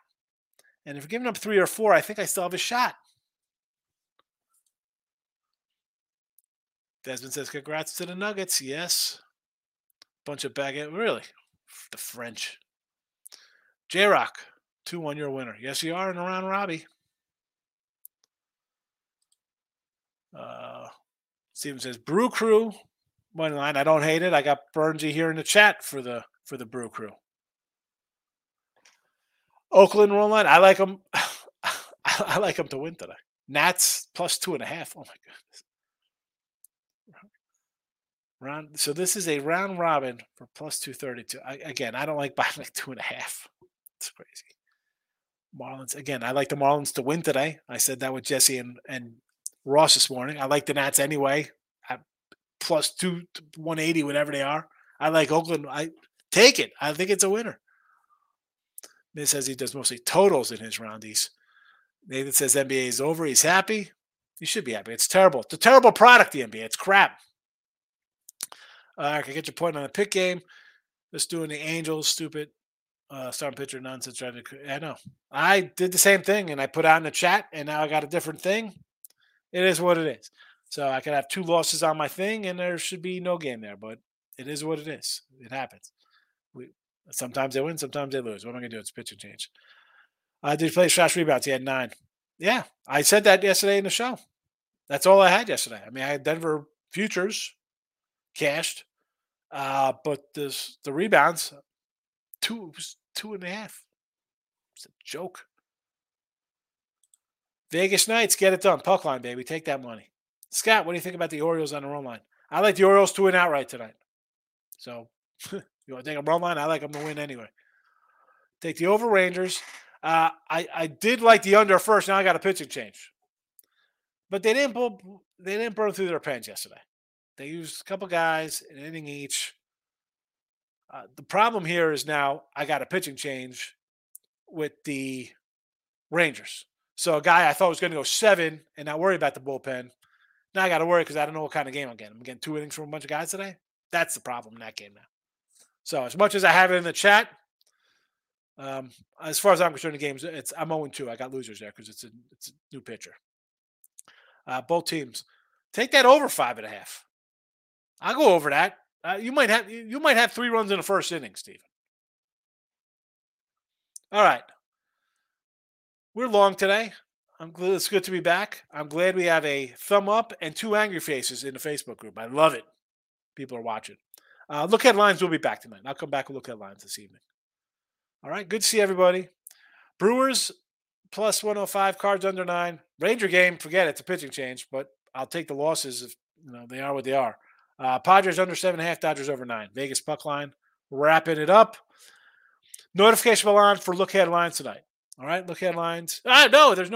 And if you're giving up three or four, I think I still have a shot. Desmond says, congrats to the Nuggets. Yes. Bunch of baguette. Really? The French. J Rock, 2 1 your winner. Yes, you are in around Robbie. Uh, Steven says Brew Crew money line. I don't hate it. I got Burnsy here in the chat for the for the Brew Crew. Oakland roll line. I like them. [LAUGHS] I like them to win today. Nats plus two and a half. Oh my goodness. Round. So this is a round robin for plus two thirty two. Again, I don't like [LAUGHS] buying like two and a half. It's crazy. Marlins again. I like the Marlins to win today. I said that with Jesse and and Ross this morning. I like the Nats anyway. At plus two, 180, whatever they are. I like Oakland. I take it. I think it's a winner. Miz says he does mostly totals in his roundies. Nathan says NBA is over. He's happy. You should be happy. It's terrible. It's a terrible product, the NBA. It's crap. Uh, I can get your point on the pick game. Just doing the Angels, stupid uh, starting pitcher nonsense. Trying to, I know. I did the same thing and I put out in the chat, and now I got a different thing. It is what it is. So I could have two losses on my thing, and there should be no game there. But it is what it is. It happens. Sometimes they win, sometimes they lose. What am I gonna do? It's pitch and change. Uh, did he play slash rebounds? He had nine. Yeah, I said that yesterday in the show. That's all I had yesterday. I mean, I had Denver futures cashed, uh, but this the rebounds two two and a half. It's a joke. Vegas Knights, get it done. Puck line, baby. Take that money. Scott, what do you think about the Orioles on the run line? I like the Orioles to win outright tonight. So [LAUGHS] you want to take a run line? I like them to win anyway. Take the over Rangers. Uh, I I did like the under first. Now I got a pitching change, but they didn't pull, they didn't burn through their pens yesterday. They used a couple guys, an inning each. Uh, the problem here is now I got a pitching change with the Rangers. So a guy I thought was going to go seven and not worry about the bullpen. Now I got to worry because I don't know what kind of game I'm getting. I'm getting two innings from a bunch of guys today. That's the problem in that game now. So as much as I have it in the chat, Um, as far as I'm concerned, the games it's I'm 0 2. I got losers there because it's a it's a new pitcher. Uh, both teams take that over five and a half. I'll go over that. Uh, you might have you might have three runs in the first inning, Stephen. All right, we're long today. I'm glad it's good to be back. I'm glad we have a thumb up and two angry faces in the Facebook group. I love it. People are watching. Uh, look headlines. We'll be back tonight. I'll come back and look at lines this evening. All right. Good to see everybody. Brewers plus 105, cards under nine. Ranger game, forget it. It's a pitching change, but I'll take the losses if you know they are what they are. Uh, Padres under seven and a half, Dodgers over nine. Vegas puck line. Wrapping it up. Notification on for look headlines tonight. All right, look headlines. Ah, no, there's no